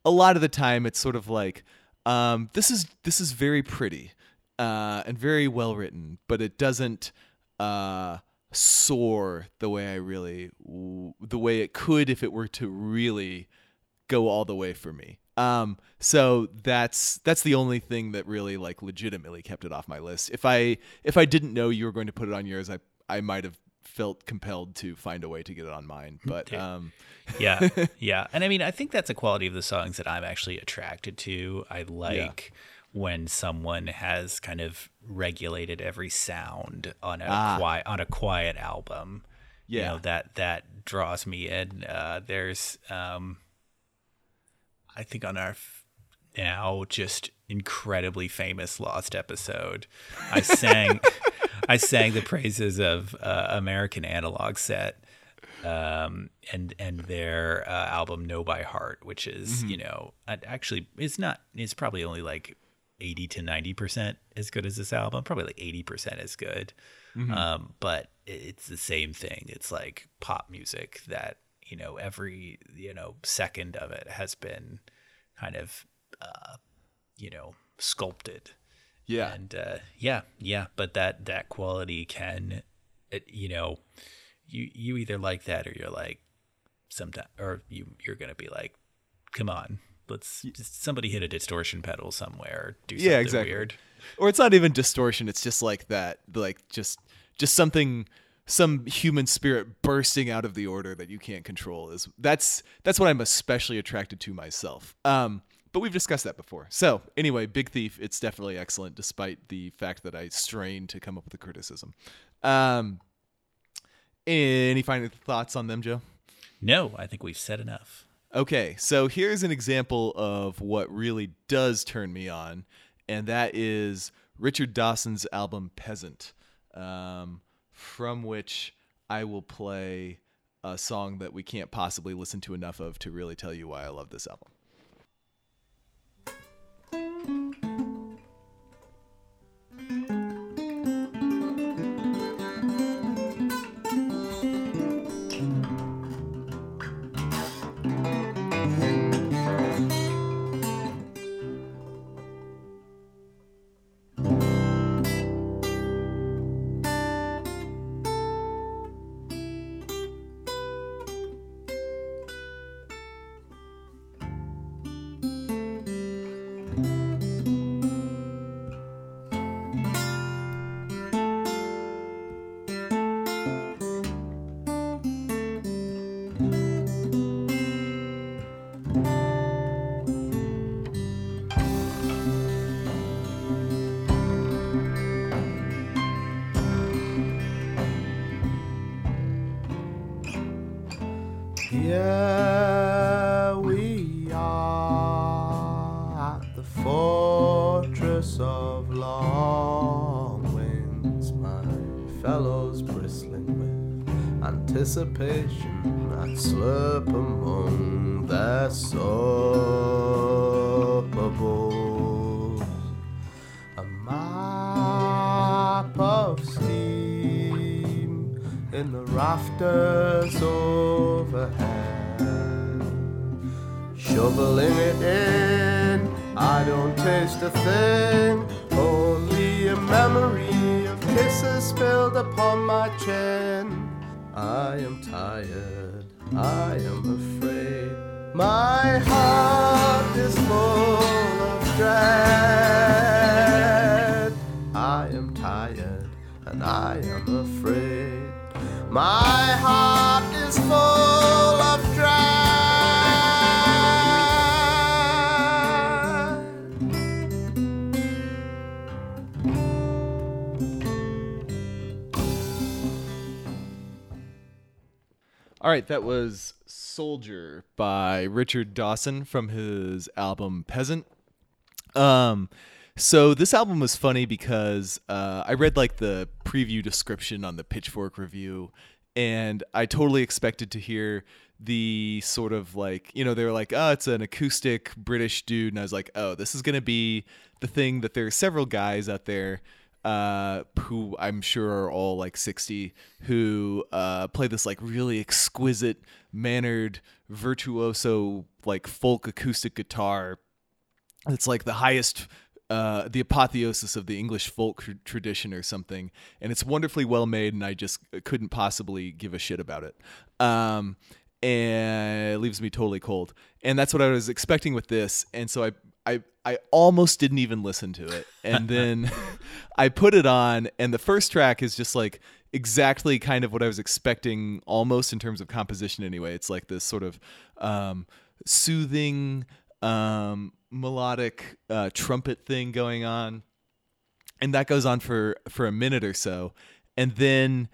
a lot of the time it's sort of like um, this is this is very pretty uh, and very well written, but it doesn't uh, soar the way I really w- the way it could if it were to really go all the way for me. Um, so that's that's the only thing that really like legitimately kept it off my list. If I if I didn't know you were going to put it on yours, I I might have felt compelled to find a way to get it on mine. But um, yeah yeah and i mean i think that's a quality of the songs that i'm actually attracted to i like when someone has kind of regulated every sound on a Ah. quiet on a quiet album you Yeah. know that that draws me in uh there's um i think on our f- now just incredibly famous lost episode i sang i sang the praises of uh, american analog set um, and and their uh, album "Know by Heart," which is you know actually it's not it's probably only like eighty to ninety percent as good as this album, probably like eighty percent as good. Um, but it's the same thing. It's like pop music that you know every you know second of it has been kind of uh, you know sculpted yeah, and uh, yeah, yeah, but that that quality can, it, you know, you you either like that or you're like, sometime or you you're gonna be like, come on, let's just somebody hit a distortion pedal somewhere, or do something yeah, exactly. weird. Or it's not even distortion. It's just like that, like just just something some human spirit bursting out of the order that you can't control is that's that's what I'm especially attracted to myself. Um but we've discussed that before. So, anyway, Big Thief, it's definitely excellent despite the fact that I strained to come up with a criticism. Um Any final thoughts on them, Joe? No, I think we've said enough. Okay, so here's an example of what really does turn me on, and that is Richard Dawson's album Peasant, um, from which I will play a song that we can't possibly listen to enough of to really tell you why I love this album. Anticipation right, that was Soldier by Richard Dawson from his album Peasant. Um so this album was funny because uh, I read like the preview description on the Pitchfork review and I totally expected to hear the sort of like, you know, they were like, "Oh, it's an acoustic British dude." And I was like, "Oh, this is to be the thing that there are several guys out there uh, who I'm sure are all like 60 who uh, play this like really exquisite mannered virtuoso like folk acoustic guitar it's like the highest uh, the apotheosis of the English folk tr- tradition or something, and it's wonderfully well made, and I just couldn't possibly give a shit about it. Um, and it leaves me totally cold, and that's what I was expecting with this, and so I. I, I almost didn't even listen to it. And then I put it on, and the first track is just like exactly kind of what I was expecting, almost in terms of composition, anyway. It's like this sort of um, soothing, um, melodic uh, trumpet thing going on, and that goes on for for a minute or so, and then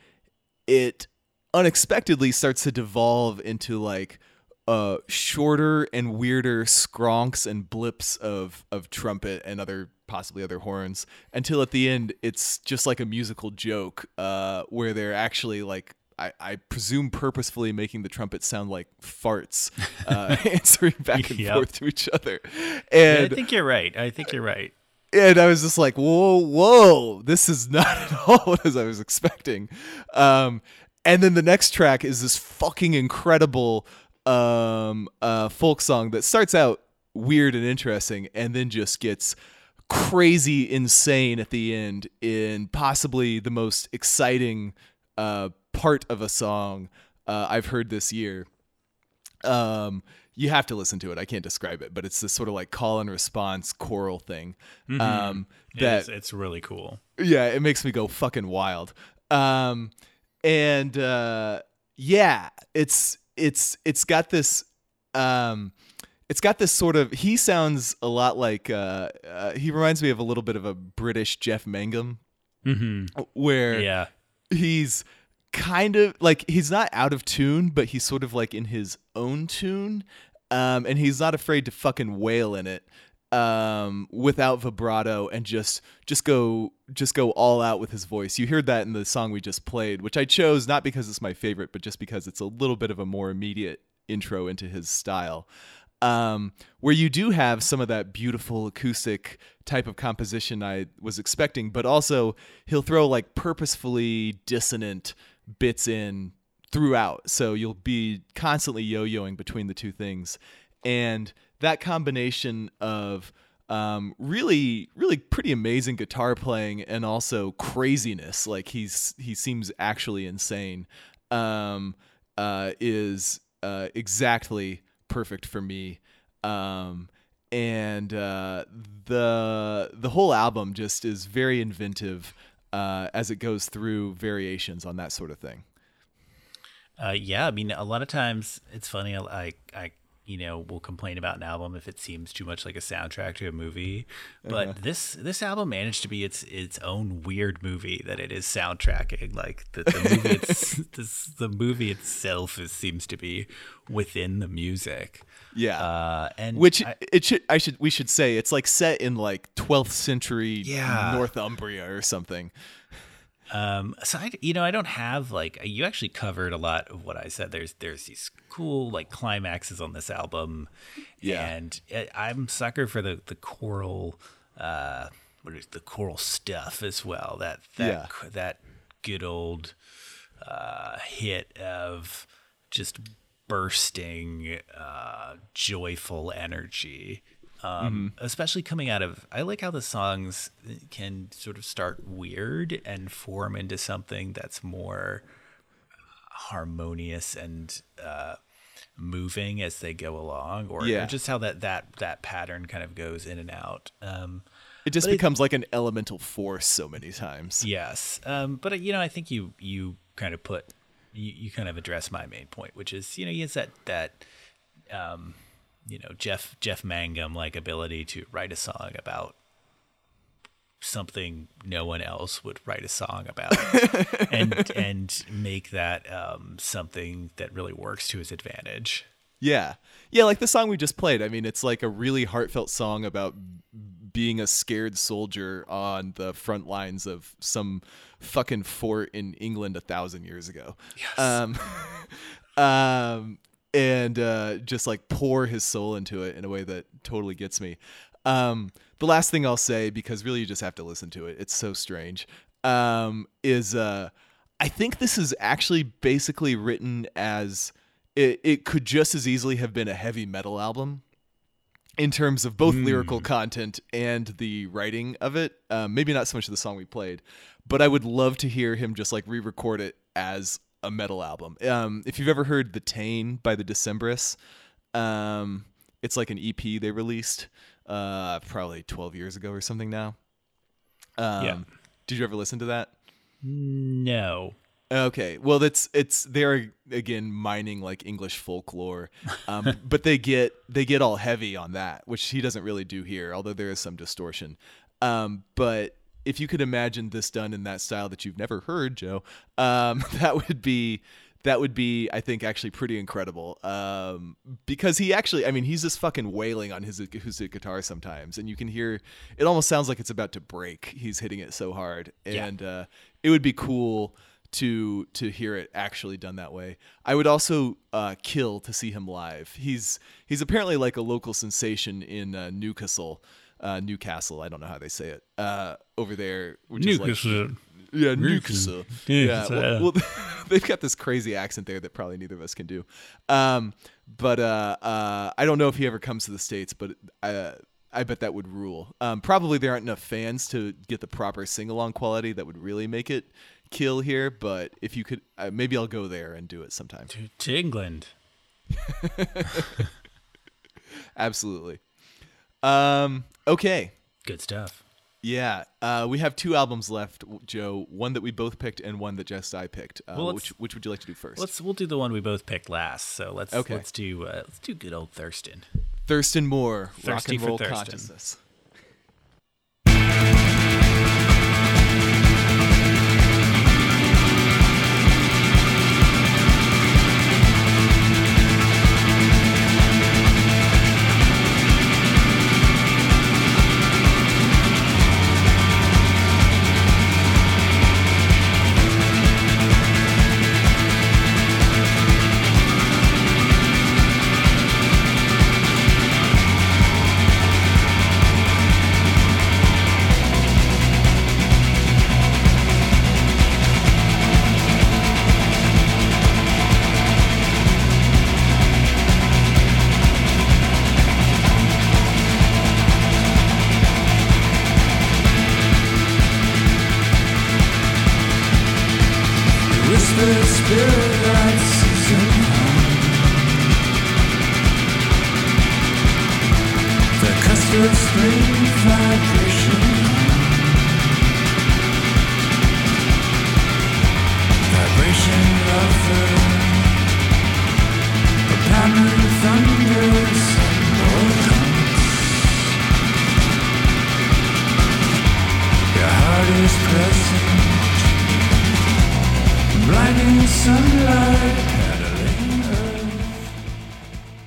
it unexpectedly starts to devolve into like uh, shorter and weirder skronks and blips of of trumpet and other possibly other horns until at the end it's just like a musical joke uh, where they're actually like I, I presume purposefully making the trumpet sound like farts, uh, answering back and Yep. forth to each other. and I think you're right. I think you're right. and I was just like, whoa, whoa, this is not at all what as I was expecting. Um, and then the next track is this fucking incredible um, uh, folk song that starts out weird and interesting and then just gets crazy insane at the end in possibly the most exciting uh, part of a song uh, I've heard this year. Um you have to listen to it. I can't describe it but it's this sort of like call and response choral thing um It that it's really cool. yeah it makes me go fucking wild. Um and uh yeah it's it's it's got this um it's got this sort of he sounds a lot like uh, uh he reminds me of a little bit of a british jeff mangum Mm-hmm. where Yeah. he's kind of like he's not out of tune, but he's sort of like in his own tune. Um, and he's not afraid to fucking wail in it um, without vibrato and just just go just go all out with his voice. You heard that in the song we just played, which I chose not because it's my favorite, but just because it's a little bit of a more immediate intro into his style. Um, where you do have some of that beautiful acoustic type of composition I was expecting, but also he'll throw like purposefully dissonant bits in throughout. So you'll be constantly yo yoing between the two things. And that combination of um, really, really pretty amazing guitar playing and also craziness, like he's he seems actually insane, um, uh, is uh, exactly perfect for me. Um, and uh, the the whole album just is very inventive uh, as it goes through variations on that sort of thing. Uh, yeah, I mean, a lot of times it's funny. I, I, you know, will complain about an album if it seems too much like a soundtrack to a movie. But Uh-huh. this this album managed to be its its own weird movie that it is soundtracking. Like the, the movie, it's, this, the movie itself is, seems to be within the music. Yeah. uh, and Which I- it should I should we should say it's like set in like 12th century Yeah. Northumbria or something. Um, so I, you know, I don't have like you actually covered a lot of what I said. There's there's these cool like climaxes on this album, Yeah. and I- I'm sucker for the the choral, uh, what is the choral stuff as well. That that Yeah. that good old uh, hit of just bursting, uh, joyful energy. Um, Especially coming out of, I like how the songs can sort of start weird and form into something that's more harmonious and uh, moving as they go along, or, or just how that that that pattern kind of goes in and out. Um, It just But it- becomes like an elemental force so many times. Yes, um, but you know, I think you you kind of put you, you kind of address my main point, which is you know he has that that um, you know Jeff Jeff Mangum like ability to write a song about something no one else would write a song about, and and make that um, something that really works to his advantage. Yeah. Yeah, like the song we just played. I mean, it's like a really heartfelt song about being a scared soldier on the front lines of some fucking fort in England a thousand years ago. Yes. Um, um, and uh, just like pour his soul into it in a way that totally gets me. Um, the last thing I'll say, because really you just have to listen to it, it's so strange, um, is uh, I think this is actually basically written as it, it could just as easily have been a heavy metal album in terms of both lyrical content and the writing of it. Um, maybe not so much of the song we played, but I would love to hear him just like re-record it as a metal album. Um, if you've ever heard "The Tain" by the Decemberists, um, it's like an EP they released uh, probably 12 years ago or something now. Um, Yeah. Did you ever listen to that? No, Okay, well, that's it's they're again mining like English folklore, um, but they get they get all heavy on that, which he doesn't really do here, although there is some distortion. Um, but if you could imagine this done in that style that you've never heard, Joe, um, that would be that would be I think actually pretty incredible. Um, because he actually, I mean, he's just fucking wailing on his acoustic guitar sometimes, and you can hear it almost sounds like it's about to break. He's hitting it so hard, Yeah. and uh, it would be cool to to hear it actually done that way. I would also uh, kill to see him live. He's he's apparently like a local sensation in uh, Newcastle, uh, Newcastle. I don't know how they say it uh, over there. Which Is like, yeah, Newcastle. Yeah, well, well, they've got this crazy accent there that probably neither of us can do. Um, but uh, uh, I don't know if he ever comes to the states, but uh, I bet that would rule. Um, probably there aren't enough fans to get the proper sing along quality that would really make it kill here. But if you could, uh, maybe I'll go there and do it sometime. to, to England. Absolutely. Um, okay. Good stuff. Yeah, uh, we have two albums left, Joe. One that we both picked and one that just I picked. Uh, Well, which which would you like to do first? Let's we'll do the one we both picked last. So let's Okay. let's do uh, let's do good old Thurston. Thurston Moore, rock Thirsty and for roll Thurston. consciousness.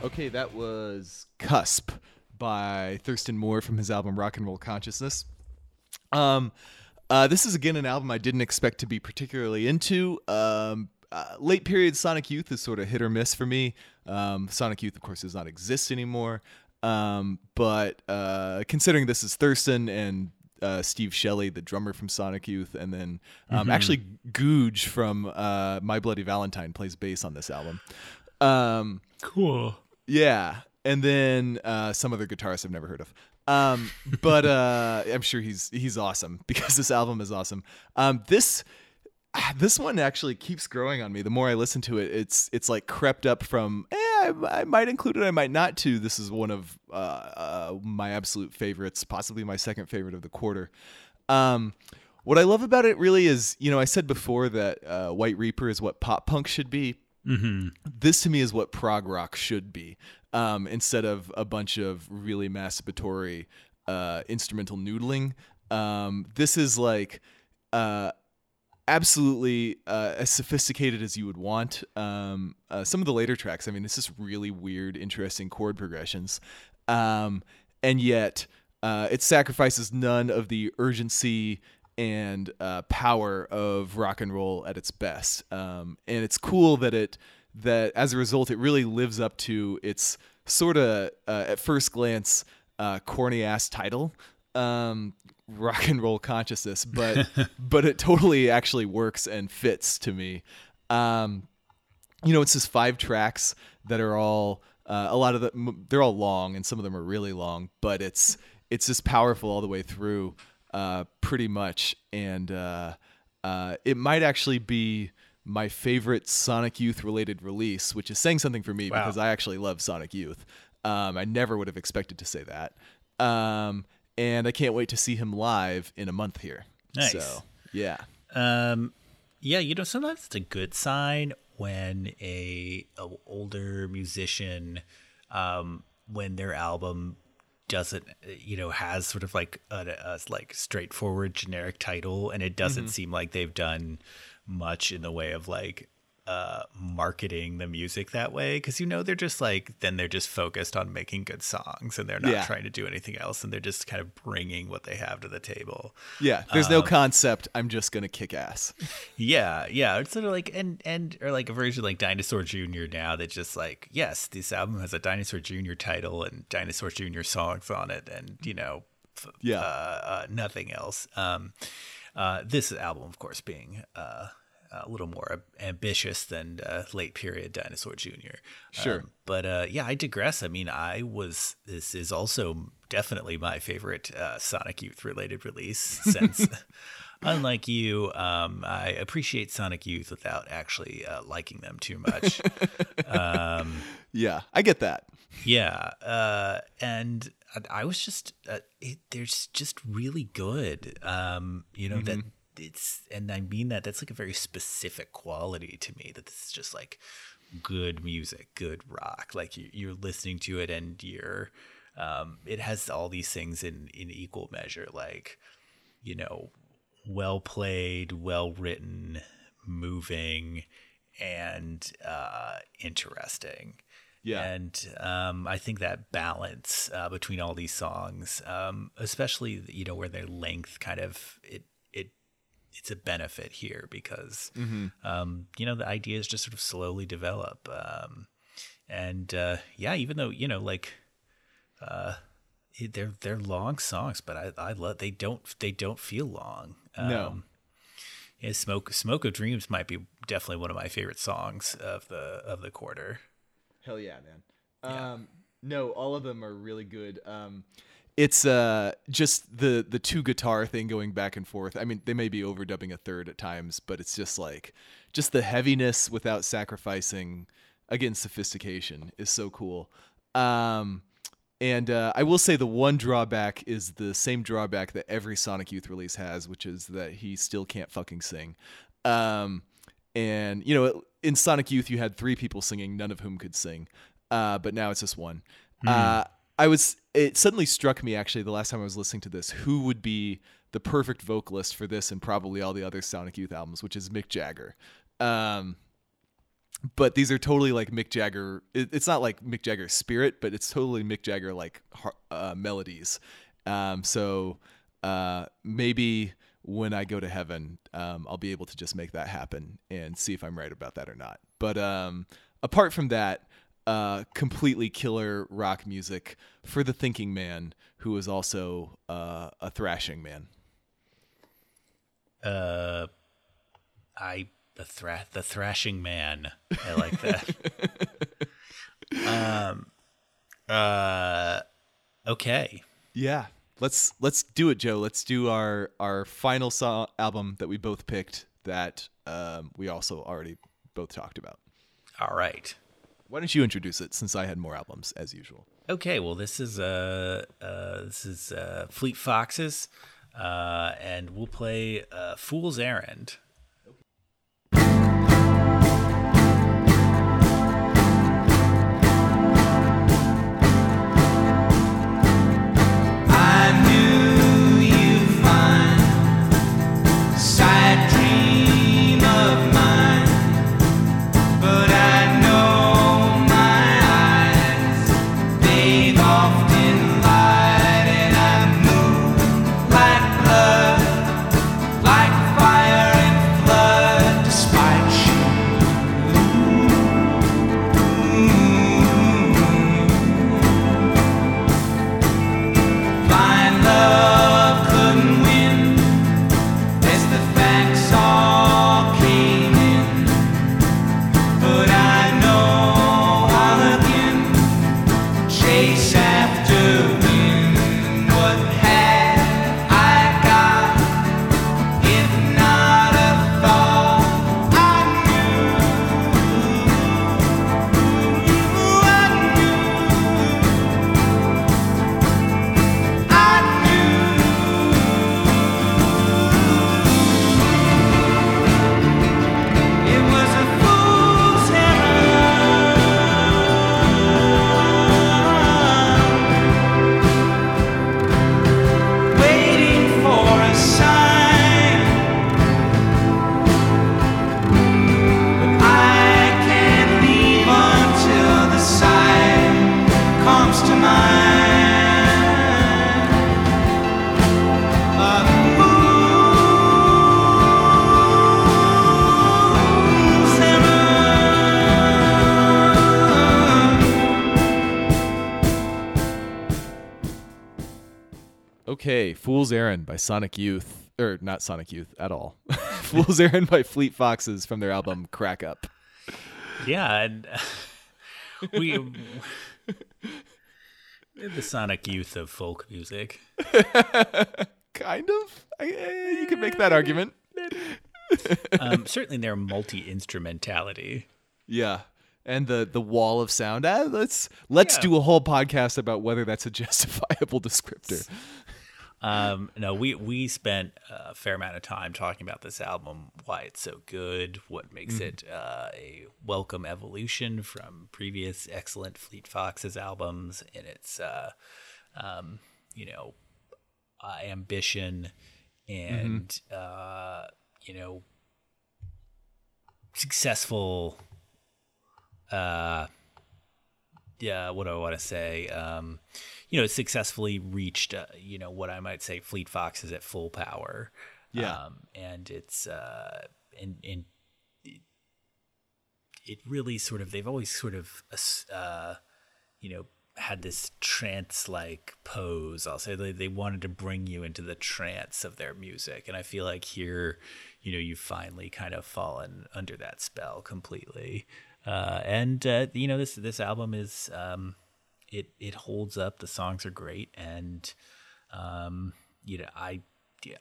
Okay, that was Cusp by Thurston Moore from his album Rock and Roll Consciousness. Um, uh, this is again an album I didn't expect to be particularly into. Um, uh, late period Sonic Youth is sort of hit or miss for me. Um, Sonic Youth, of course, does not exist anymore. Um, but uh, considering this is Thurston and uh, Steve Shelley, the drummer from Sonic Youth, and then um, Mhm. actually Googe from uh, My Bloody Valentine plays bass on this album. Um, cool. Yeah, and then uh, some other guitarist I've never heard of. Um, but uh, I'm sure he's he's awesome because this album is awesome. Um, this this one actually keeps growing on me. The more I listen to it, it's it's like crept up from eh, I, I might include it, I might not to. This is one of uh, uh, my absolute favorites, possibly my second favorite of the quarter. Um, what I love about it really is, you know, I said before that uh, White Reaper is what pop punk should be Mm-hmm. this to me is what prog rock should be um, instead of a bunch of really masturbatory uh, instrumental noodling um, this is like uh, absolutely uh, as sophisticated as you would want um, uh, some of the later tracks i mean it's just really weird interesting chord progressions um, and yet uh, it sacrifices none of the urgency and uh, power of rock and roll at its best. Um, and it's cool that it that as a result it really lives up to its sort of uh, at first glance uh, corny ass title. Um, rock and roll consciousness but but it totally actually works and fits to me um, you know, it's just five tracks that are all uh, a lot of the They're all long, and some of them are really long. But it's it's just powerful all the way through, uh, pretty much. And uh, uh, it might actually be my favorite Sonic Youth related release, which is saying something for me Wow. because I actually love Sonic Youth. Um, I never would have expected to say that. Um, and I can't wait to see him live in a month here. Nice. So yeah. Um, yeah, you know, sometimes it's a good sign when a, a older musician, um, when their album doesn't, you know, has sort of like a, a like straightforward generic title, and it doesn't Mhm. seem like they've done much in the way of like uh marketing the music that way because you know they're just like then they're just focused on making good songs and they're not Yeah. trying to do anything else and they're just kind of bringing what they have to the table Yeah. There's no Um, concept. I'm just gonna kick ass. yeah, yeah. It's sort of like and and or like a version like Dinosaur Jr. now that just like yes, this album has a Dinosaur Jr. title and Dinosaur Jr. songs on it, and you know, f- Yeah. uh, uh, nothing else. Um, uh, this album, of course, being uh, a little more ambitious than uh, late period Dinosaur Jr. Sure. Um, but uh, yeah, I digress. I mean, I was. This is also definitely my favorite uh, Sonic Youth related release since. Unlike you, um, I appreciate Sonic Youth without actually uh, liking them too much. um, Yeah, I get that. yeah, uh, and I, I was just uh, it, they're just just really good. Um, you know that it's and I mean that that's like a very specific quality to me. That this is just like good music, good rock. Like you, you're listening to it and you're um, it has all these things in in equal measure. Like you know, well played, well written, moving, and uh, interesting. Yeah. And um, I think that balance uh, between all these songs, um, especially you know where their length kind of it it's a benefit here because Mhm. um, you know the ideas just sort of slowly develop. Um, and uh, yeah, even though you know like uh, they're they're long songs, but I I love they don't they don't feel long. No. yeah, smoke smoke of dreams might be definitely one of my favorite songs of the of the quarter. Hell yeah, man. Um, no, all of them are really good. It's uh just the the two guitar thing going back and forth. I mean, they may be overdubbing a third at times, but it's just like just the heaviness without sacrificing again sophistication is so cool. Um and uh, I will say the one drawback is the same drawback that every Sonic Youth release has, which is that he still can't fucking sing. Um, and you know, in Sonic Youth, you had three people singing, none of whom could sing. Uh, but now it's just one. Uh, I was. It suddenly struck me actually the last time I was listening to this, who would be the perfect vocalist for this and probably all the other Sonic Youth albums, which is Mick Jagger. Um, but these are totally like Mick Jagger. It, it's not like Mick Jagger's spirit, but it's totally Mick Jagger like uh, melodies. Um, so uh, maybe when I go to heaven, um, I'll be able to just make that happen and see if I'm right about that or not. But um, apart from that, uh, completely killer rock music for the thinking man who is also uh, a thrashing man. Uh, I the thra- the thrashing man. I like that. um. Uh. Okay. Yeah. Let's let's do it, Joe. Let's do our our final so- album that we both picked that um, we also already both talked about. All right. Why don't you introduce it since I had more albums as usual? Okay, well, this is uh, uh this is uh, Fleet Foxes, uh, and we'll play uh, Fool's Errand. Fool's Errand by Sonic Youth, or not Sonic Youth at all. Fool's Errand by Fleet Foxes from their album Crack Up. Yeah, and we the Sonic Youth of folk music. kind of. I, eh, you could make that argument. Um, certainly, their multi instrumentality. Yeah. And the the wall of sound. Ah, let's let's Yeah. do a whole podcast about whether that's a justifiable descriptor. Um, no, we we spent a fair amount of time talking about this album, why it's so good, what makes Mhm. it uh, a welcome evolution from previous excellent Fleet Foxes albums, and its uh, um, you know uh, ambition and uh, you know successful. Uh, yeah, what do I want to say? Um, you know, successfully reached, uh, you know, what I might say Fleet Foxes at full power. Yeah. Um, and it's, uh, and, and it, it really sort of, they've always sort of, uh, you know, had this trance like pose. I'll say they, they wanted to bring you into the trance of their music. And I feel like here, you know, you've finally kind of fallen under that spell completely. Uh, and, uh, you know, this, this album is, um, it it holds up. The songs are great, and um, you know, I,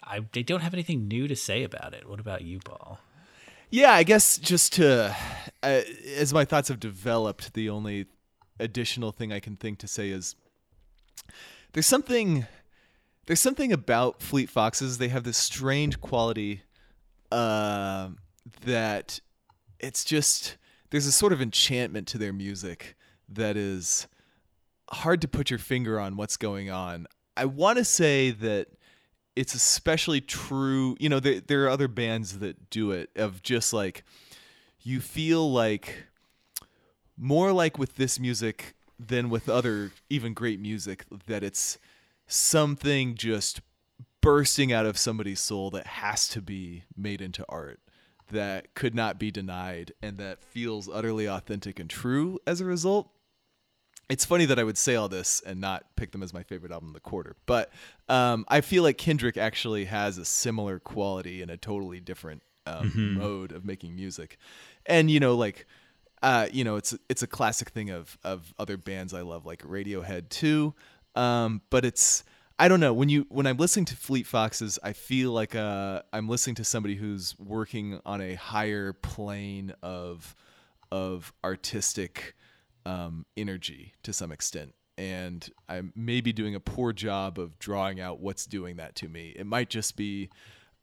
I, I don't have anything new to say about it. What about you, Paul? Yeah, I guess just to, uh, as my thoughts have developed, the only additional thing I can think to say is there's something there's something about Fleet Foxes. They have this strange quality uh, that it's just there's a sort of enchantment to their music that is hard to put your finger on what's going on. I want to say that it's especially true. You know, there, there are other bands that do it of just like you feel like more like with this music than with other even great music that it's something just bursting out of somebody's soul that has to be made into art that could not be denied and that feels utterly authentic and true as a result it's funny that I would say all this and not pick them as my favorite album of the quarter, but um, I feel like Kendrick actually has a similar quality and a totally different um, Mhm. mode of making music, and you know, like, uh, you know, it's it's a classic thing of of other bands I love, like Radiohead too, um, but it's I don't know when you when I'm listening to Fleet Foxes, I feel like uh, I'm listening to somebody who's working on a higher plane of of artistic um, energy to some extent. And I'm maybe doing a poor job of drawing out what's doing that to me. It might just be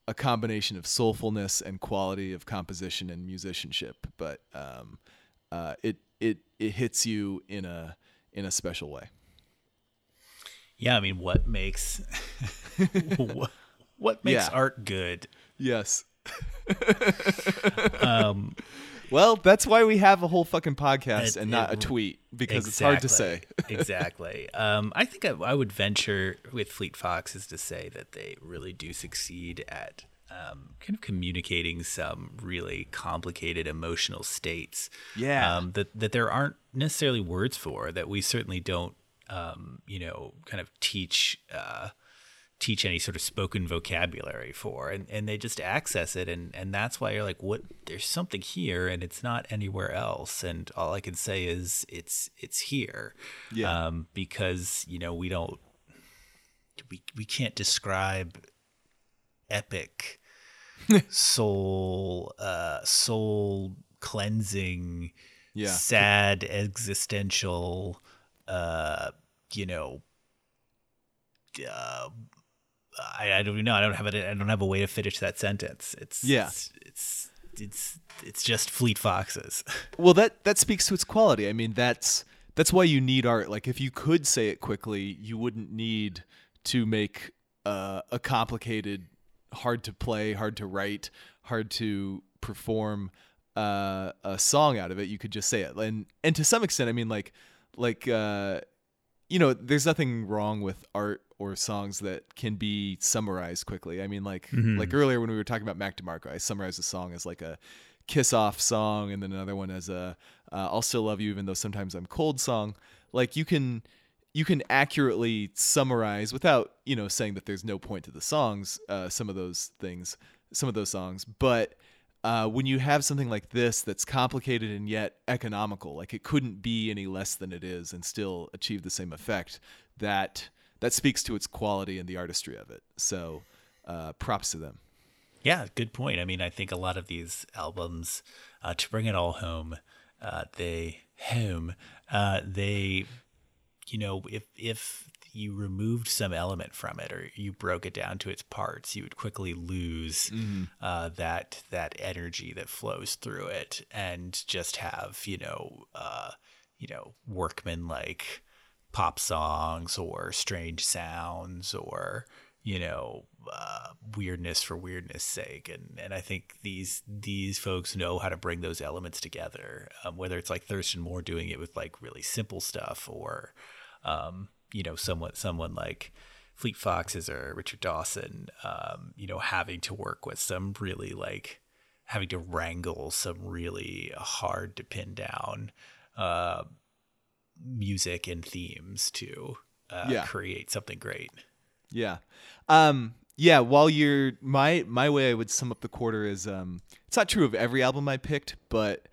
a combination of soulfulness and quality of composition and musicianship, but um, uh, it it it hits you in a in a special way. Yeah, I mean, what makes what, what makes Yeah. art good? Yes. um, well, that's why we have a whole fucking podcast It- and not a tweet because it's hard to say. Exactly, exactly. Um, I think I, I would venture with Fleet Foxes to say that they really do succeed at um, kind of communicating some really complicated emotional states. Yeah. Um, that that there aren't necessarily words for. That we certainly don't, um, you know, kind of teach. Uh, teach any sort of spoken vocabulary for and, and they just access it and, and that's why you're like what there's something here and it's not anywhere else and all I can say is it's it's here Yeah. um, because you know we don't we, we can't describe epic soul uh soul cleansing Yeah. sad existential uh you know uh, I, I don't know. I don't have a, I don't have a way to finish that sentence. It's Yeah. It's it's it's, it's just Fleet Foxes. well that that speaks to its quality i mean that's that's why you need art like if you could say it quickly you wouldn't need to make uh, a complicated hard to play hard to write hard to perform uh, a song out of it you could just say it and and to some extent i mean like like uh, you know there's nothing wrong with art or songs that can be summarized quickly. I mean like Mhm. like earlier when we were talking about mac demarco i summarized a song as like a kiss off song and then another one as a uh, i'll still love you even though sometimes i'm cold song. Like you can you can accurately summarize without you know saying that there's no point to the songs uh, some of those things some of those songs. But uh, when you have something like this that's complicated and yet economical like it couldn't be any less than it is and still achieve the same effect that that speaks to its quality and the artistry of it so uh, props to them Yeah, good point. I mean, I think a lot of these albums, uh, to bring it all home, uh, they home, uh, they, you know, if if you removed some element from it or you broke it down to its parts, you would quickly lose Mhm. uh, that that energy that flows through it, and just have you know, uh, you know, workman like pop songs or strange sounds or you know uh, weirdness for weirdness sake and and I think these these folks know how to bring those elements together um, whether it's like Thurston Moore doing it with like really simple stuff or um, you know someone someone like Fleet Foxes or Richard Dawson um, you know having to work with some really like having to wrangle some really hard to pin down uh, music and themes to uh, Yeah. create something great. Yeah. Um yeah, while you're my my way I would sum up the quarter is um it's not true of every album I picked, but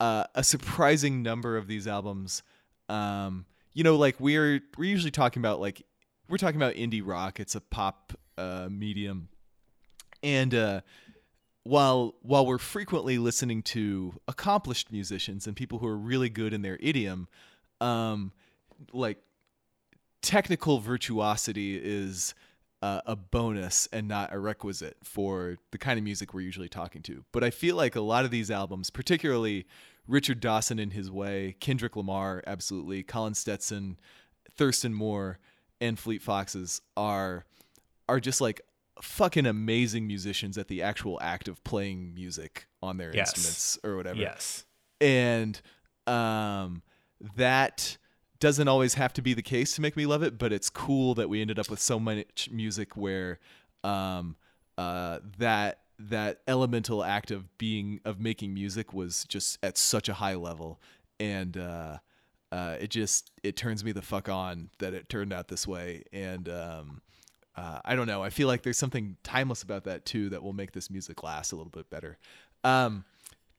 uh a surprising number of these albums um you know, like we're we're usually talking about like we're talking about indie rock. It's a pop uh, medium, and uh, while while we're frequently listening to accomplished musicians and people who are really good in their idiom, um, like technical virtuosity is uh, a bonus and not a requisite for the kind of music we're usually talking to. But I feel like a lot of these albums, particularly Richard Dawson in his way, Kendrick Lamar, absolutely, Colin Stetson, Thurston Moore, and Fleet Foxes are are just like fucking amazing musicians at the actual act of playing music on their Yes. instruments or whatever Yes. and um, that doesn't always have to be the case to make me love it but it's cool that we ended up with so much music where um, uh, that that elemental act of being of making music was just at such a high level and uh, uh, it just it turns me the fuck on that it turned out this way and um, uh, I don't know. I feel like there's something timeless about that too that will make this music last a little bit better. Um,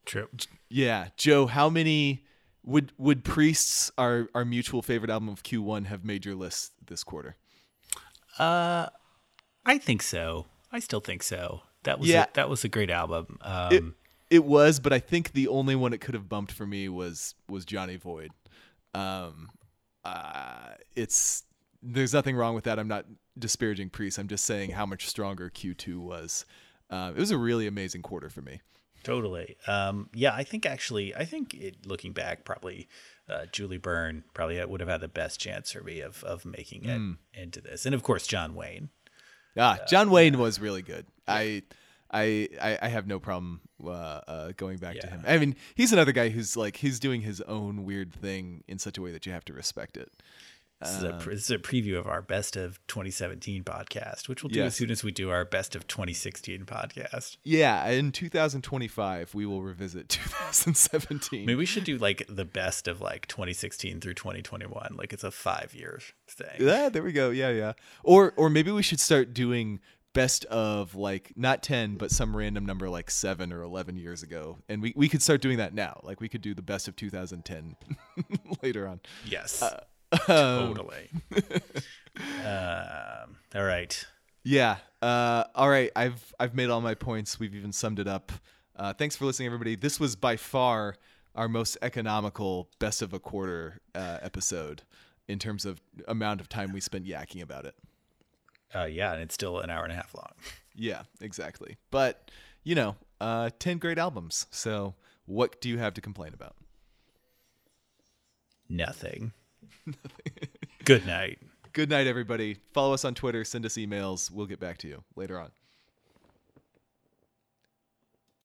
True. yeah, Joe, how many would would Priests our our mutual favorite album of Q1 have made your list this quarter? Uh, I think so. I still think so. That was Yeah. a, that was a great album. Um, It, it was, but I think the only one it could have bumped for me was was Johnny Void. Um, uh, it's there's nothing wrong with that. I'm not disparaging Priest. I'm just saying how much stronger Q2 was. Uh, it was a really amazing quarter for me. Totally. Um, yeah, I think actually, I think it, looking back, probably uh, Julie Byrne probably would have had the best chance for me of of making it Mm. into this, and of course John Wayne. Ah, John Wayne was really good. I, I, I, I have no problem uh, uh, going back to him. I mean, he's another guy who's like he's doing his own weird thing in such a way that you have to respect it. This, is, a, Um, this is a preview of our best of 2017 podcast, which we'll do Yes. as soon as we do our best of 2016 podcast. Yeah, in 2025 we will revisit 2017. Maybe we should do like the best of like 2016 through 2021, like it's a five year thing. Yeah, there we go. Yeah, yeah. Or or maybe we should start doing best of like not 10 but some random number like 7 or 11 years ago. And we we could start doing that now. Like we could do the best of 2010 later on. Yes. Uh, totally. um, all right. Yeah. Uh, all right. I've I've made all my points. We've even summed it up. Uh, thanks for listening, everybody. This was by far our most economical best of a quarter uh, episode in terms of amount of time we spent yakking about it. Uh, yeah, and it's still an hour and a half long. Yeah, exactly. But you know, uh, ten great albums. So what do you have to complain about? Nothing. Good night. Good night, everybody. Follow us on Twitter. Send us emails. We'll get back to you later on.